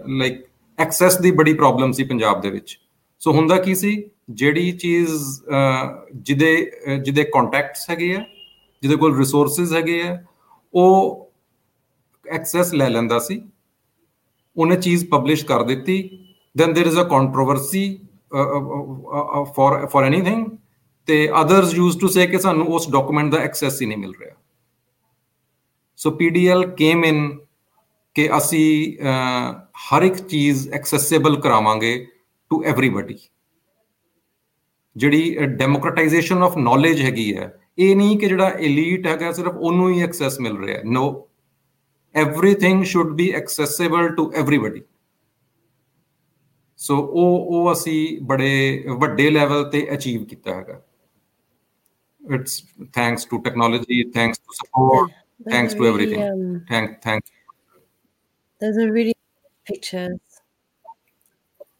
ਲਾਈਕ ਐਕਸੈਸ ਦੀ ਬੜੀ ਪ੍ਰੋਬਲਮ ਸੀ ਪੰਜਾਬ ਦੇ ਵਿੱਚ। ਸੋ ਹੁੰਦਾ ਕੀ ਸੀ? ਜਿਹੜੀ ਚੀਜ਼ ਜਿਹਦੇ ਜਿਹਦੇ ਕੰਟੈਕਟਸ ਹੈਗੇ ਆ, ਜਿਹਦੇ ਕੋਲ ਰਿਸੋਰਸਸ ਹੈਗੇ ਆ, ਉਹ ਐਕਸੈਸ ਲੈ ਲੈਂਦਾ ਸੀ। ਉਹਨੇ ਚੀਜ਼ ਪਬਲਿਸ਼ ਕਰ ਦਿੱਤੀ। Then there is a controversy for for anything ਤੇ ਅਦਰਸ ਯੂਜ਼ ਟੂ ਸੇ ਕਿ ਸਾਨੂੰ ਉਸ ਡਾਕੂਮੈਂਟ ਦਾ ਐਕਸੈਸ ਹੀ ਨਹੀਂ ਮਿਲ ਰਿਹਾ। ਸੋ ਪੀਡੀਐਲ ਕੇਮ ਇਨ ਕਿ ਅਸੀਂ ਹਰ ਇੱਕ ਚੀਜ਼ ਐਕਸੈਸਿਬਲ ਕਰਾਵਾਂਗੇ ਟੂ एवरीबॉडी ਜਿਹੜੀ ਡੈਮੋਕ੍ਰੇਟਾਈਜੇਸ਼ਨ ਆਫ ਨੌਲੇਜ ਹੈਗੀ ਹੈ, ਇਹ ਨਹੀਂ ਕਿ ਜਿਹੜਾ 엘ੀਟ ਹੈਗਾ, ਸਿਰਫ ਉਹਨੂੰ ਹੀ ਐਕਸੈਸ ਮਿਲ ਰਿਹਾ। ਨੋ everything should be accessible to everybody ਸੋ ਉਹ ਉਹ ਅਸੀਂ ਬੜੇ ਵੱਡੇ ਲੈਵਲ ਤੇ ਅਚੀਵ ਕੀਤਾ ਹੈਗਾ it's thanks to technology thanks to support thanks to everything thank thank there's a really pictures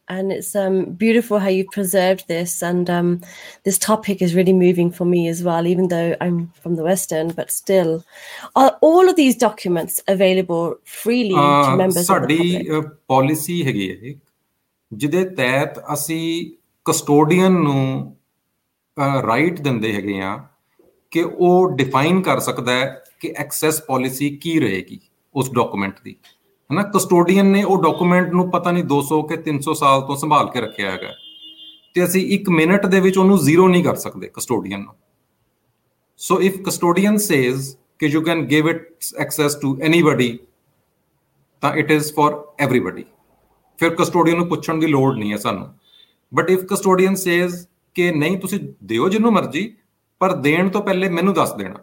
and it's um, beautiful how you've preserved this and um, this topic is really moving for me as well even though i'm from the western but still are all of these documents available freely to members of the public ਸਾਡੀ policy ਹੈਗੀ ਹੈ ਜਿਹਦੇ ਤਹਿਤ ਅਸੀਂ custodian ਨੂੰ right ਦਿੰਦੇ ਹੈਗੇ ਆ ਕਿ ਉਹ ਡਿਫਾਈਨ ਕਰ ਸਕਦਾ ਹੈ ਕਿ ਐਕਸੈਸ ਪਾਲਿਸੀ ਕੀ ਰਹੇਗੀ ਉਸ ਡਾਕੂਮੈਂਟ ਦੀ ਹਨਾ ਕਸਟੋਡੀਅਨ ਨੇ ਉਹ ਡਾਕੂਮੈਂਟ ਨੂੰ ਪਤਾ ਨਹੀਂ 200 ਕਿ 300 ਸਾਲ ਤੋਂ ਸੰਭਾਲ ਕੇ ਰੱਖਿਆ ਹੈਗਾ। ਤੇ ਅਸੀਂ 1 ਮਿੰਟ ਦੇ ਵਿੱਚ ਉਹਨੂੰ ਜ਼ੀਰੋ ਨਹੀਂ ਕਰ ਸਕਦੇ ਕਸਟੋਡੀਅਨ ਨੂੰ। ਸੋ ਇਫ ਕਸਟੋਡੀਅਨ ਸੇਜ਼ ਕਿ you can give it access to anybody ਤਾਂ ਇਟ ਇਜ਼ ਫॉर ਐਵਰੀਬਾਡੀ ਫਿਰ ਕਸਟੋਡੀਅਨ ਨੂੰ ਪੁੱਛਣ ਦੀ ਲੋੜ ਨਹੀਂ ਹੈ ਸਾਨੂੰ। ਬਟ ਇਫ ਕਸਟੋਡੀਅਨ ਸੇਜ਼ ਕਿ ਨਹੀਂ, ਤੁਸੀਂ ਦਿਓ ਜਿੰਨੂੰ ਮਰਜ਼ੀ, ਪਰ ਦੇਣ ਤੋਂ ਪਹਿਲੇ ਮੈਨੂੰ ਦੱਸ ਦੇਣਾ।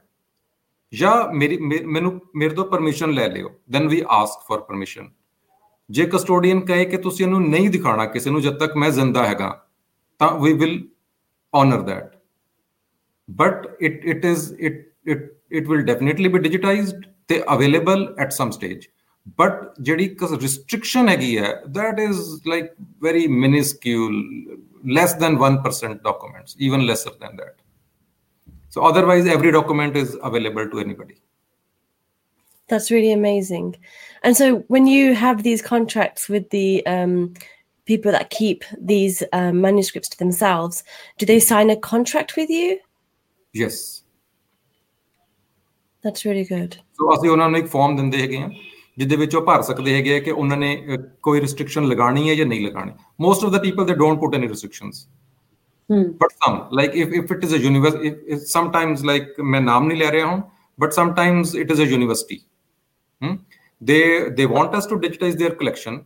ਜਾਂ ਮੇਰੀ ਮੈਨੂੰ, ਮੇਰੇ ਤੋਂ ਪਰਮਿਸ਼ਨ ਲੈ ਲਿਓ then we ask for permission ਜੇ ਕਸਟੋਡੀਅਨ ਕਹੇ ਕਿ ਤੁਸੀਂ ਇਹਨੂੰ ਨਹੀਂ ਦਿਖਾਣਾ ਕਿਸੇ ਨੂੰ ਜਦ ਤੱਕ ਮੈਂ ਜ਼ਿੰਦਾ ਹੈਗਾ, ਤਾਂ we will honour that but it it is it it it will definitely be digitised ਤੇ available at some stage but ਜਿਹੜੀ ਰਿਸਟ੍ਰਿਕਸ਼ਨ ਹੈਗੀ ਹੈ, that is like very minuscule, less than 1% documents, even lesser than that. so otherwise every document is available to anybody that's really amazing and so when you have these contracts with the um, people that keep these um, manuscripts to themselves do they sign a contract with you yes that's really good so ਅਸੀਂ ਉਹਨਾਂ ਨੂੰ ਇੱਕ farm ਦਿੰਦੇ ਹੈਗੇ ਆ ਜਿੱਦੇ ਵਿੱਚ ਉਹ ਭਰ ਸਕਦੇ ਹੈਗੇ ਕਿ ਉਹਨਾਂ ਨੇ ਕੋਈ ਰਿਸਟ੍ਰਿਕਸ਼ਨ ਲਗਾਣੀ ਹੈ ਜਾਂ ਨਹੀਂ ਲਗਾਣੀ most of the people they don't put any restrictions Hmm. but some like if, if it is a university if, sometimes like main naam nahi le but sometimes it is a university. Hmm? They they want us to digitize their collection.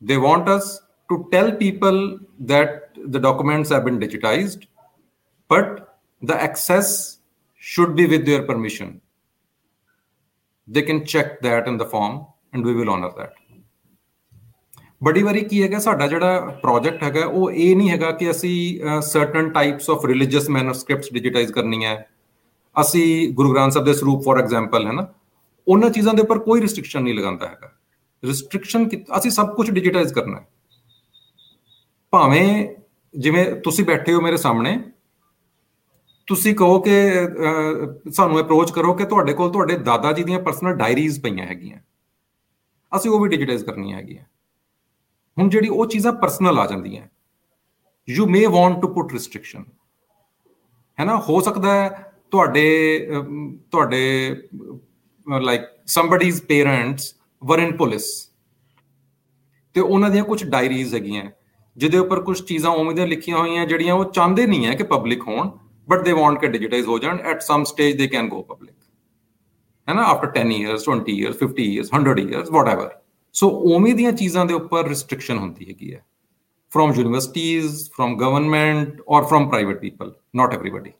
They want us to tell people that the documents have been digitized but the access should be with their permission. They can check that in the form and we will honor that. ਬੜੀ ਵਾਰੀ ਕੀ ਹੈਗਾ, ਸਾਡਾ ਜਿਹੜਾ project ਹੈਗਾ, ਉਹ ਇਹ ਨਹੀਂ ਹੈਗਾ ਕਿ ਅਸੀਂ certain types of religious manuscripts digitize ਕਰਨੀ ਹੈ। ਅਸੀਂ ਗੁਰੂ ਗ੍ਰੰਥ ਸਾਹਿਬ ਦੇ ਸਰੂਪ ਫੋਰ ਐਗਜ਼ਾਮਪਲ ਹੈ ਨਾ, ਉਹਨਾਂ ਚੀਜ਼ਾਂ ਦੇ ਉੱਪਰ ਕੋਈ ਰਿਸਟ੍ਰਿਕਸ਼ਨ ਨਹੀਂ ਲਗਾਉਂਦਾ ਹੈਗਾ। ਰਿਸਟ੍ਰਿਕਸ਼ਨ ਅਸੀਂ ਸਭ ਕੁਝ ਡਿਜੀਟਾਈਜ਼ ਕਰਨਾ ਹੈ। ਭਾਵੇਂ ਜਿਵੇਂ ਤੁਸੀਂ ਬੈਠੇ ਹੋ ਮੇਰੇ ਸਾਹਮਣੇ, ਤੁਸੀਂ ਕਹੋ ਕਿ ਸਾਨੂੰ ਅਪਰੋਚ ਕਰੋ ਕਿ ਤੁਹਾਡੇ ਕੋਲ ਤੁਹਾਡੇ ਦਾਦਾ ਜੀ ਦੀਆਂ ਪਰਸਨਲ ਡਾਇਰੀਜ਼ ਪਈਆਂ ਹੈਗੀਆਂ। ਅਸੀਂ ਉਹ ਵੀ ਡਿਜੀਟਾਈਜ਼ ਕਰਨੀਆਂ ਹੈਗੀਆਂ। ਹੁਣ ਜਿਹੜੀ ਉਹ ਚੀਜ਼ਾਂ ਪਰਸਨਲ ਆ ਜਾਂਦੀਆਂ। You may want to put restriction ਹੈ ਨਾ ਹੋ ਸਕਦਾ ਹੈ ਤੁਹਾਡੇ ਤੁਹਾਡੇ ਲਾਈਕ ਸਮਬਡੀਜ਼ ਪੇਰੈਂਟਸ ਵਰ ਇਨ ਪੁਲਿਸ ਤੇ ਉਹਨਾਂ ਦੀਆਂ ਕੁਝ ਡਾਇਰੀਜ਼ ਹੈਗੀਆਂ। ਜਿਹਦੇ ਉੱਪਰ ਕੁਝ ਚੀਜ਼ਾਂ ਉਵੇਂ ਦੀਆਂ ਲਿਖੀਆਂ ਹੋਈਆਂ ਜਿਹੜੀਆਂ ਉਹ ਚਾਹੁੰਦੇ ਨਹੀਂ ਹੈ ਕਿ ਪਬਲਿਕ ਹੋਣ ਬਟ ਦੇ ਵਾਂਟ ਕਿ ਡਿਜੀਟਾਈਜ਼ ਹੋ ਜਾਣ। At some stage they can go public ਹੈ ਨਾ after 10 years 20 years 50 years 100 years whatever ਸੋ ਉਵੇਂ ਦੀਆਂ ਚੀਜ਼ਾਂ ਦੇ ਉੱਪਰ ਰਿਸਟ੍ਰਿਕਸ਼ਨ ਹੁੰਦੀ ਹੈਗੀ ਹੈ from universities, from government, or from private people, not everybody.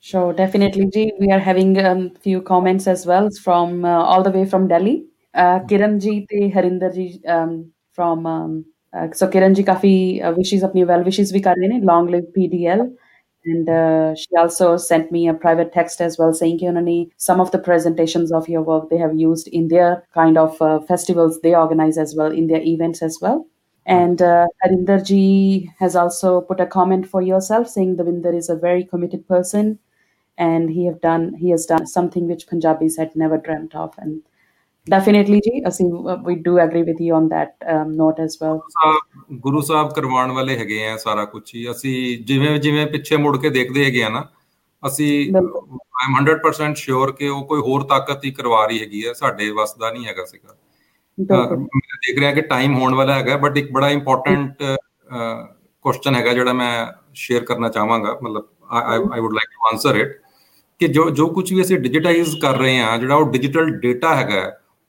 Sure, definitely. Ji, we are having a um, few comments as well from uh, all the way from Delhi. Uh, Kiran ji te Harinder ji um, from um, uh, so Kiran ji काफी uh, wishes अपनी well wishes भी कर रहे हैं long live PDL and uh, she also sent me a private text as well saying Kyunani, some of the presentations of your work they have used in their kind of uh, festivals they organize as well in their events as well. And uh, Harinder ji has also put a comment for yourself saying Davinder is a very committed person and he have done he has done something which Punjabis had never dreamt of. And definitely ji. ਅਸੀਂ we do agree with you on that um, note as well. ਸਾਹਿਬ ਗੁਰੂ ਸਾਹਿਬ ਕਰਵਾਉਣ ਵਾਲੇ ਹੈਗੇ ਆ ਸਾਰਾ ਕੁਝ ਹੀ ਅਸੀਂ ਜਿਵੇਂ ਜਿਵੇਂ ਪਿੱਛੇ ਮੁੜ ਕੇ ਦੇਖਦੇ ਹੈਗੇ ਆ ਨਾ ਅਸੀਂ ਆਮ 100% ਸ਼ੋਰ ਕਿ ਉਹ ਕੋਈ ਹੋਰ ਤਾਕਤ ਹੀ ਕਰਵਾ ਰਹੀ ਹੈਗੀ ਹੈ ਸਾਡੇ ਵਸ ਦਾ ਨਹੀਂ ਹੈਗਾ ਸੀਗਾ ਮੈਂ ਦੇਖ ਰਿਹਾ ਕਿ ਟਾਈਮ ਹੋਣ ਵਾਲਾ ਹੈਗਾ ਬਟ ਇੱਕ ਬੜਾ ਇੰਪੋਰਟੈਂਟ ਕੁਐਸਚਨ ਹੈਗਾ ਜਿਹੜਾ ਮੈਂ ਸ਼ੇਅਰ ਕਰਨਾ ਚਾਹਾਂਗਾ ਮਤਲਬ I would like to answer it ਕਿ ਜੋ ਜੋ ਕੁਝ ਵੀ ਅਸੀਂ ਡਿਜੀਟਾਈਜ਼ ਕਰ ਰਹੇ ਹਾਂ ਜਿਹੜਾ ਉਹ ਡਿਜੀਟਲ ਡਾਟਾ ਹੈਗਾ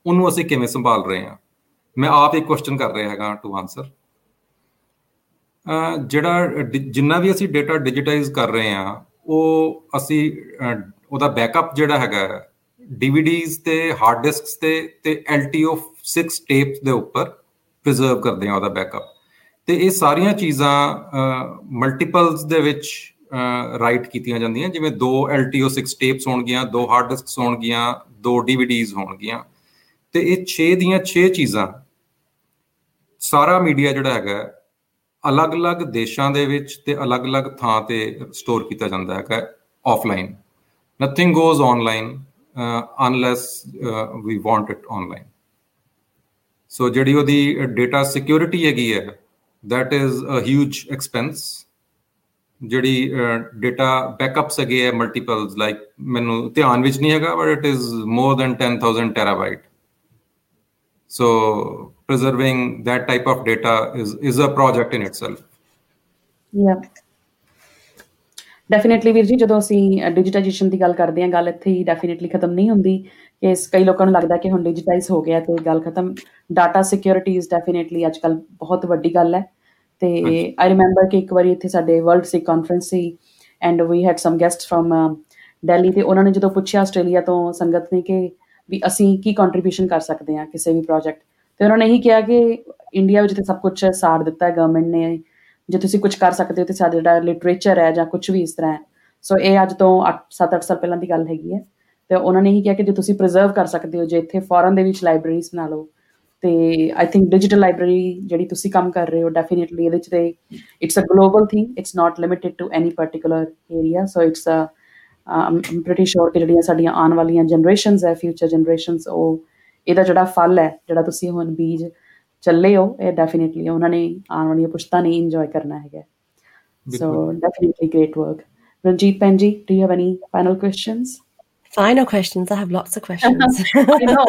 ਉਹਨੂੰ ਅਸੀਂ ਕਿਵੇਂ ਸੰਭਾਲ ਰਹੇ ਹਾਂ? ਮੈਂ ਆਪ ਇੱਕ ਕੁਐਸਚਨ ਕਰ ਰਿਹਾ ਹੈਗਾ ਟੂ ਆਨਸਰ ਜਿਹੜਾ ਜਿੰਨਾ ਵੀ ਅਸੀਂ ਡਾਟਾ ਡਿਜੀਟਾਈਜ਼ ਕਰ ਰਹੇ ਹਾਂ, ਉਹ ਅਸੀਂ ਉਹਦਾ ਬੈਕਅਪ ਜਿਹੜਾ ਹੈਗਾ ਡੀਵੀਡੀਜ਼ ਤੇ ਹਾਰਡ ਡਿਸਕਸ ਤੇ ਤੇ LTO 6 ਟੇਪਸ ਦੇ ਉੱਪਰ ਪ੍ਰੀਜ਼ਰਵ ਕਰਦੇ ਹਾਂ ਉਹਦਾ ਬੈਕਅਪ ਤੇ ਇਹ ਸਾਰੀਆਂ ਚੀਜ਼ਾਂ ਮਲਟੀਪਲਸ ਦੇ ਵਿੱਚ ਰਾਈਟ ਕੀਤੀਆਂ ਜਾਂਦੀਆਂ, ਜਿਵੇਂ ਦੋ LTO 6 ਟੇਪਸ ਹੋਣਗੀਆਂ, ਦੋ ਹਾਰਡ ਡਿਸਕਸ ਹੋਣਗੀਆਂ, ਦੋ DVDs ਹੋਣਗੀਆਂ। ਤੇ ਇਹ 6 ਦੀਆਂ 6 ਚੀਜ਼ਾਂ, ਸਾਰਾ ਮੀਡੀਆ ਜਿਹੜਾ ਹੈਗਾ, ਅਲੱਗ-ਅਲੱਗ ਦੇਸ਼ਾਂ ਦੇ ਵਿੱਚ ਤੇ ਅਲੱਗ-ਅਲੱਗ ਥਾਂ ਤੇ ਸਟੋਰ ਕੀਤਾ ਜਾਂਦਾ ਹੈਗਾ offline nothing goes online unless we want it online so ਜਿਹੜੀ ਉਹਦੀ ਡਾਟਾ ਸਿਕਿਉਰਿਟੀ ਹੈਗੀ ਹੈ, that is a huge expense ਜਿਹੜੀ ਡਾਟਾ ਬੈਕਅਪਸ ਹੈਗੇ ਹੈ ਮਲਟੀਪਲਸ ਲਾਈਕ ਮੈਨੂੰ ਧਿਆਨ ਵਿੱਚ ਨਹੀਂ ਹੈਗਾ but it is more than 10000 terabyte so preserving that type of data is is a project in itself. Yeah. Definitely ਵੀਰ ਜੀ ਜਦੋਂ ਅਸੀਂ ਡਿਜੀਟਾਈਜੇਸ਼ਨ ਦੀ ਗੱਲ ਕਰਦੇ ਹਾਂ ਗੱਲ ਇੱਥੇ ਹੀ ਡੈਫੀਨਿਟਲੀ ਖਤਮ ਨਹੀਂ ਹੁੰਦੀ ਕਿ ਕਈ ਲੋਕਾਂ ਨੂੰ ਲੱਗਦਾ ਕਿ ਹੁਣ ਡਿਜੀਟਾਈਜ਼ ਹੋ ਗਿਆ ਤੇ ਗੱਲ ਖਤਮ। ਡਾਟਾ ਸਿਕਿਉਰਿਟੀ ਇਜ਼ ਡੈਫੀਨਿਟਲੀ ਅੱਜਕੱਲ ਬਹੁਤ ਵੱਡੀ ਗੱਲ ਹੈ। ਤੇ ਆਈ ਰਿਮੈਂਬਰ ਕਿ ਇੱਕ ਵਾਰੀ ਇੱਥੇ ਸਾਡੇ world Sikh conference C and we had some guest from Delhi ਤੇ ਉਹਨਾਂ ਨੇ ਜਦੋਂ ਪੁੱਛਿਆ ਆਸਟ੍ਰੇਲੀਆ ਤੋਂ ਸੰਗਤ ਨੇ ਕਿ ਵੀ ਅਸੀਂ ਕੀ ਕੰਟਰੀਬਿਊਸ਼ਨ ਕਰ ਸਕਦੇ ਹਾਂ ਕਿਸੇ ਵੀ ਪ੍ਰੋਜੈਕਟ ਤੇ ਉਹਨਾਂ ਨੇ ਇਹੀ ਕਿਹਾ ਕਿ ਇੰਡੀਆ ਵਿੱਚ ਤੇ ਸਭ ਕੁਝ ਸਾੜ ਦਿੱਤਾ ਹੈ ਗਵਰਨਮੈਂਟ ਨੇ। ਜੇ ਤੁਸੀਂ ਕੁਝ ਕਰ ਸਕਦੇ ਹੋ ਤੇ ਸਾਡਾ ਜਿਹੜਾ ਲਿਟਰੇਚਰ ਹੈ ਜਾਂ ਕੁਝ ਵੀ ਇਸ ਤਰ੍ਹਾਂ ਹੈ। ਸੋ ਇਹ ਅੱਜ ਤੋਂ 8 7-8 ਸਾਲ ਪਹਿਲਾਂ ਦੀ ਗੱਲ ਹੈਗੀ ਹੈ। ਤੇ ਉਹਨਾਂ ਨੇ ਇਹੀ ਕਿਹਾ ਕਿ ਜੇ ਤੁਸੀਂ ਪ੍ਰੀਜ਼ਰਵ ਕਰ ਸਕਦੇ ਹੋ, ਜੇ ਇੱਥੇ ਫੋਰਨ ਦੇ ਵਿੱਚ ਲਾਇਬ੍ਰੇਰੀਜ਼ ਬਣਾ ਲਓ, ਤੇ ਆਈ ਥਿੰਕ ਡਿਜੀਟਲ ਲਾਇਬ੍ਰੇਰੀ ਜਿਹੜੀ ਤੁਸੀਂ ਕੰਮ ਕਰ ਰਹੇ ਹੋ ਡੈਫੀਨਿਟਲੀ ਇਹਦੇ ਚ ਤੇ it's a global thing it's not limited to any particular area so it's a um pretty sure ਕਿ ਜਿਹੜੀਆਂ ਸਾਡੀਆਂ ਆਉਣ ਵਾਲੀਆਂ ਜਨਰੇਸ਼ਨਸ ਹੈ ਫਿਊਚਰ ਜਨਰੇਸ਼ਨਸ ਉਹ ਇਹਦਾ ਜਿਹੜਾ ਫਲ ਹੈ ਜਿਹੜਾ ਤੁਸੀਂ ਹੁਣ ਬੀਜ ਚੱਲੇ ਹੋ ਇਹ ਡੈਫੀਨਿਟਲੀ ਉਹਨਾਂ ਨੇ ਆਉਣ ਵਾਲੀਆਂ ਪੁਸ਼ਤਾਂ ਨੇ ਇੰਜੋਏ ਕਰਨਾ ਹੈਗਾ so definitely great work Ranjit ਪੈਂਜੀ do you have any final questions Final questions. I have lots of questions. (laughs) I know.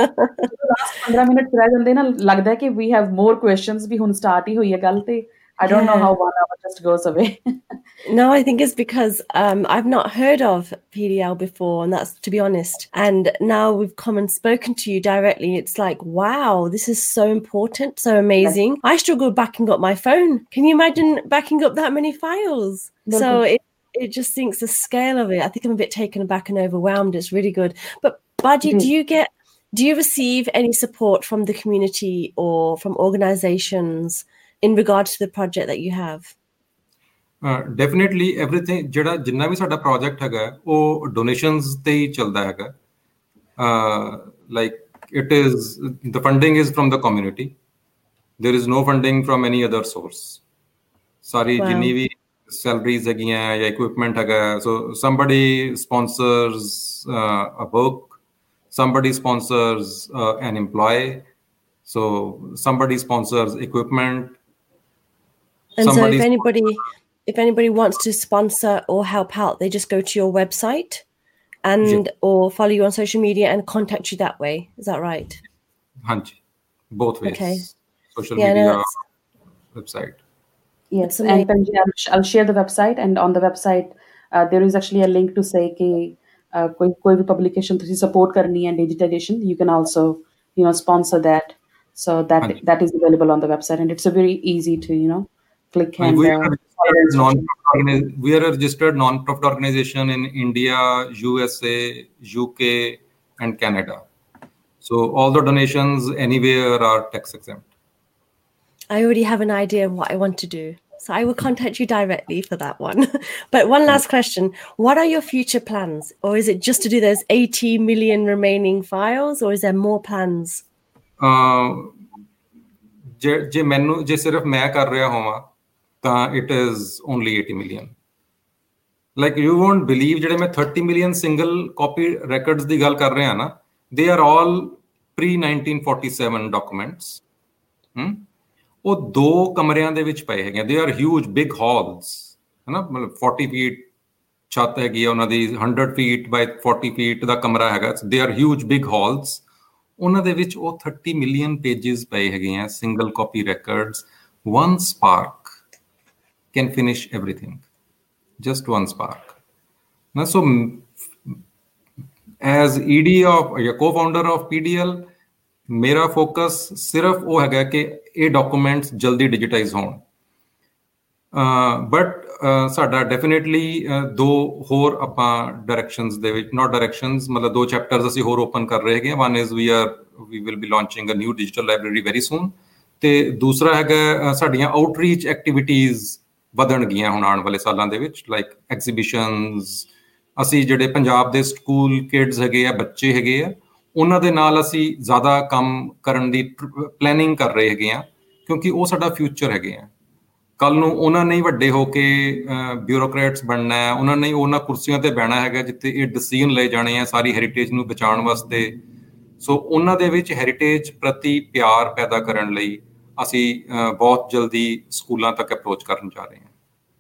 Last 15 minute ਰਹਿ ਜਾਂਦੇ ਨਾ ਲੱਗਦਾ ਹੈ ਕਿ ਵੀ ਹੈਵ ਮੋਰ ਕੁਐਸਚਨਸ ਵੀ ਹੁਣ ਸਟਾਰਟ ਹੀ ਹੋਈ ਹੈ ਗੱਲ ਤੇ I don't yeah. know how one hour just goes away. (laughs) no, I think it's because um, I've not heard of PDL before, and that's to be honest. And now we've come and spoken to you directly. It's like, wow, this is so important, so amazing. Yes. I struggle backing up my phone. Can you imagine backing up that many files? No, so it, it just thinks the scale of it. I think I'm a bit taken aback and overwhelmed. It's really good. But Baji, mm-hmm. do you get do you receive any support from the community or from organizations? in regards to the project that you have definitely everything ਜਿਹੜਾ ਜਿੰਨਾ ਵੀ ਸਾਡਾ project ਹੈਗਾ ਉਹ donations ਤੇ ਹੀ ਚੱਲਦਾ ਹੈਗਾ like it is the funding is from the community there is no funding from any other source ਸਾਰੀ ਜਿੰਨੀ ਵੀ salaries ਹੈਗੀਆਂ ਜਾਂ ਇਕਵਿਪਮੈਂਟ ਹੈਗਾ ਸੋ somebody sponsors uh, a book somebody sponsors uh, an employee so somebody sponsors equipment and so if anybody if anybody wants to sponsor or help out, they just go to your website and yeah. or follow you on social media and contact you that way. Is that right? Hanji. Both ways. Okay. Social yeah, media, no, website. Yes, and Panji, I'll, I'll, share the website, and on the website, uh, there is actually a link to say कि uh, कोई कोई भी publication तुझे support करनी है digitization, you can also you know sponsor that. So that Hanji. that is available on the website, and it's a very easy to you know click and, we, are non we are a registered non-profit organization in India, USA, UK, and Canada. So all the donations anywhere are tax exempt. I already have an idea of what I want to do. So I will contact you directly for that one. (laughs) but one last question. What are your future plans? Or is it just to do those 80 million remaining files or is there more plans? Uh, ਜੇ ਜੇ ਮੈਨੂੰ ਜੇ ਸਿਰਫ ਮੈਂ ਕਰ ਰਿਹਾ ਹੋਵਾਂ ਤਾਂ it is only 80 million like you won't believe ਜਿਹੜੇ ਮੈਂ 30 ਮਿਲੀਅਨ ਸਿੰਗਲ ਕਾਪੀ ਰੈਕੋਰਡਸ ਦੀ ਗੱਲ ਕਰ ਰਿਹਾ ਨਾ they are all pre 1947 documents hmm ਉਹ ਦੋ ਕਮਰਿਆਂ ਦੇ ਵਿੱਚ ਪਏ ਹੈਗੇ they are huge big halls ਹੈਨਾ? ਮਤਲਬ 40 ਫੀਟ ਛੱਤ ਹੈਗੀ ਆ, ਉਹਨਾਂ ਦੀ 100 ਫੀਟ ਬਾਈ 40 ਫੀਟ ਦਾ ਕਮਰਾ ਹੈਗਾ। They are huge big halls ਉਹਨਾਂ ਦੇ ਵਿੱਚ ਉਹ 30 ਮਿਲੀਅਨ ਪੇजेस ਪਏ ਹੈਗੇ ਆ single copy records one spark finish every جسٹارٹلی دو چیپر کر رہے ہیں دوسرا آؤٹریچ ایک ਵਧਣਗੀਆਂ ਹੁਣ ਆਉਣ ਵਾਲੇ ਸਾਲਾਂ ਦੇ ਵਿੱਚ ਲਾਈਕ ਐਗਜ਼ੀਬਿਸ਼ਨਸ ਅਸੀਂ ਜਿਹੜੇ ਪੰਜਾਬ ਦੇ ਸਕੂਲ ਕਿਡਸ ਹੈਗੇ ਆ, ਬੱਚੇ ਹੈਗੇ ਆ, ਉਹਨਾਂ ਦੇ ਨਾਲ ਅਸੀਂ ਜ਼ਿਆਦਾ ਕੰਮ ਕਰਨ ਦੀ ਪਲੈਨਿੰਗ ਕਰ ਰਹੇ ਹੈਗੇ ਆ, ਕਿਉਂਕਿ ਉਹ ਸਾਡਾ ਫਿਊਚਰ ਹੈਗੇ ਆ। ਕੱਲ ਨੂੰ ਉਹਨਾਂ ਨੇ ਵੱਡੇ ਹੋ ਕੇ ਬਿਊਰੋਕਰੇਟਸ ਬਣਨਾ ਹੈ, ਉਹਨਾਂ ਨੇ ਉਹਨਾਂ ਕੁਰਸੀਆਂ ਤੇ ਬਹਿਣਾ ਹੈਗਾ ਜਿੱਥੇ ਇਹ ਡਿਸੀਜਨ ਲਏ ਜਾਣੇ ਆ ਸਾਰੀ ਹੈਰੀਟੇਜ ਨੂੰ ਬਚਾਉਣ ਵਾਸਤੇ। ਸੋ ਉਹਨਾਂ ਦੇ ਵਿੱਚ ਹੈਰੀਟੇਜ ਪ੍ਰਤੀ ਪਿਆਰ ਪੈਦਾ ਕਰਨ ਲਈ ਅਸੀਂ ਬਹੁਤ ਜਲਦੀ ਸਕੂਲਾਂ ਤੱਕ ਅਪਰੋਚ ਕਰਨ ਜਾ ਰਹੇ ਹਾਂ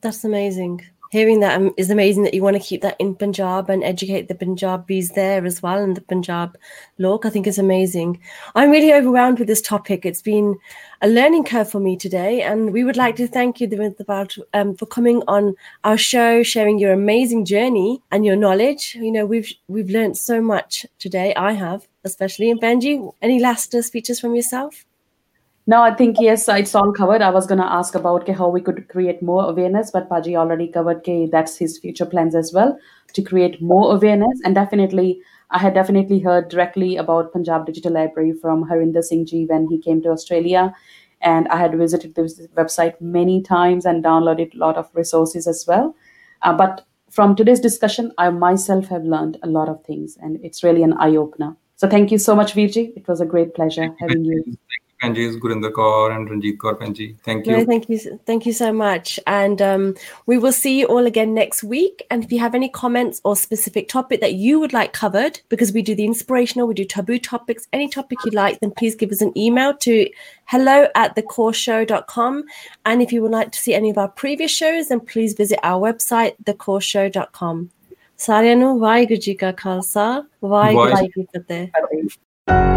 That's amazing. hearing that um, is amazing that you want to keep that in Punjab and educate the Punjabis there as well and the Punjab look. I think is amazing. I'm really overwhelmed with this topic. It's been a learning curve for me today, and we would like to thank you, about um, for coming on our show, sharing your amazing journey and your knowledge. You know, we've we've learned so much today. I have, especially. And Benji, any last speeches from yourself? No, I think yes, it's all covered. I was going to ask about how we could create more awareness, but Paji already covered okay, that's his future plans as well to create more awareness. And definitely, I had definitely heard directly about Punjab Digital Library from Harinder Singh Ji when he came to Australia. And I had visited this website many times and downloaded a lot of resources as well. Uh, but from today's discussion, I myself have learned a lot of things, and it's really an eye opener. So thank you so much, Virji. It was a great pleasure having you. Panji's Gurinder Kaur and Ranjit Kaur Panji. Thank you. No, thank you. Thank you so much. And um, we will see you all again next week. And if you have any comments or specific topic that you would like covered, because we do the inspirational, we do taboo topics, any topic you like, then please give us an email to hello at thecourseshow.com. And if you would like to see any of our previous shows, then please visit our website, thecourseshow.com. ਸਾਰਿਆਂ ਨੂੰ ਵਾਹਿਗੁਰੂ ਜੀ ਕਾ ਖਾਲਸਾ ਵਾਹਿਗੁਰੂ ਜੀ ਕੀ ਫਤਿਹ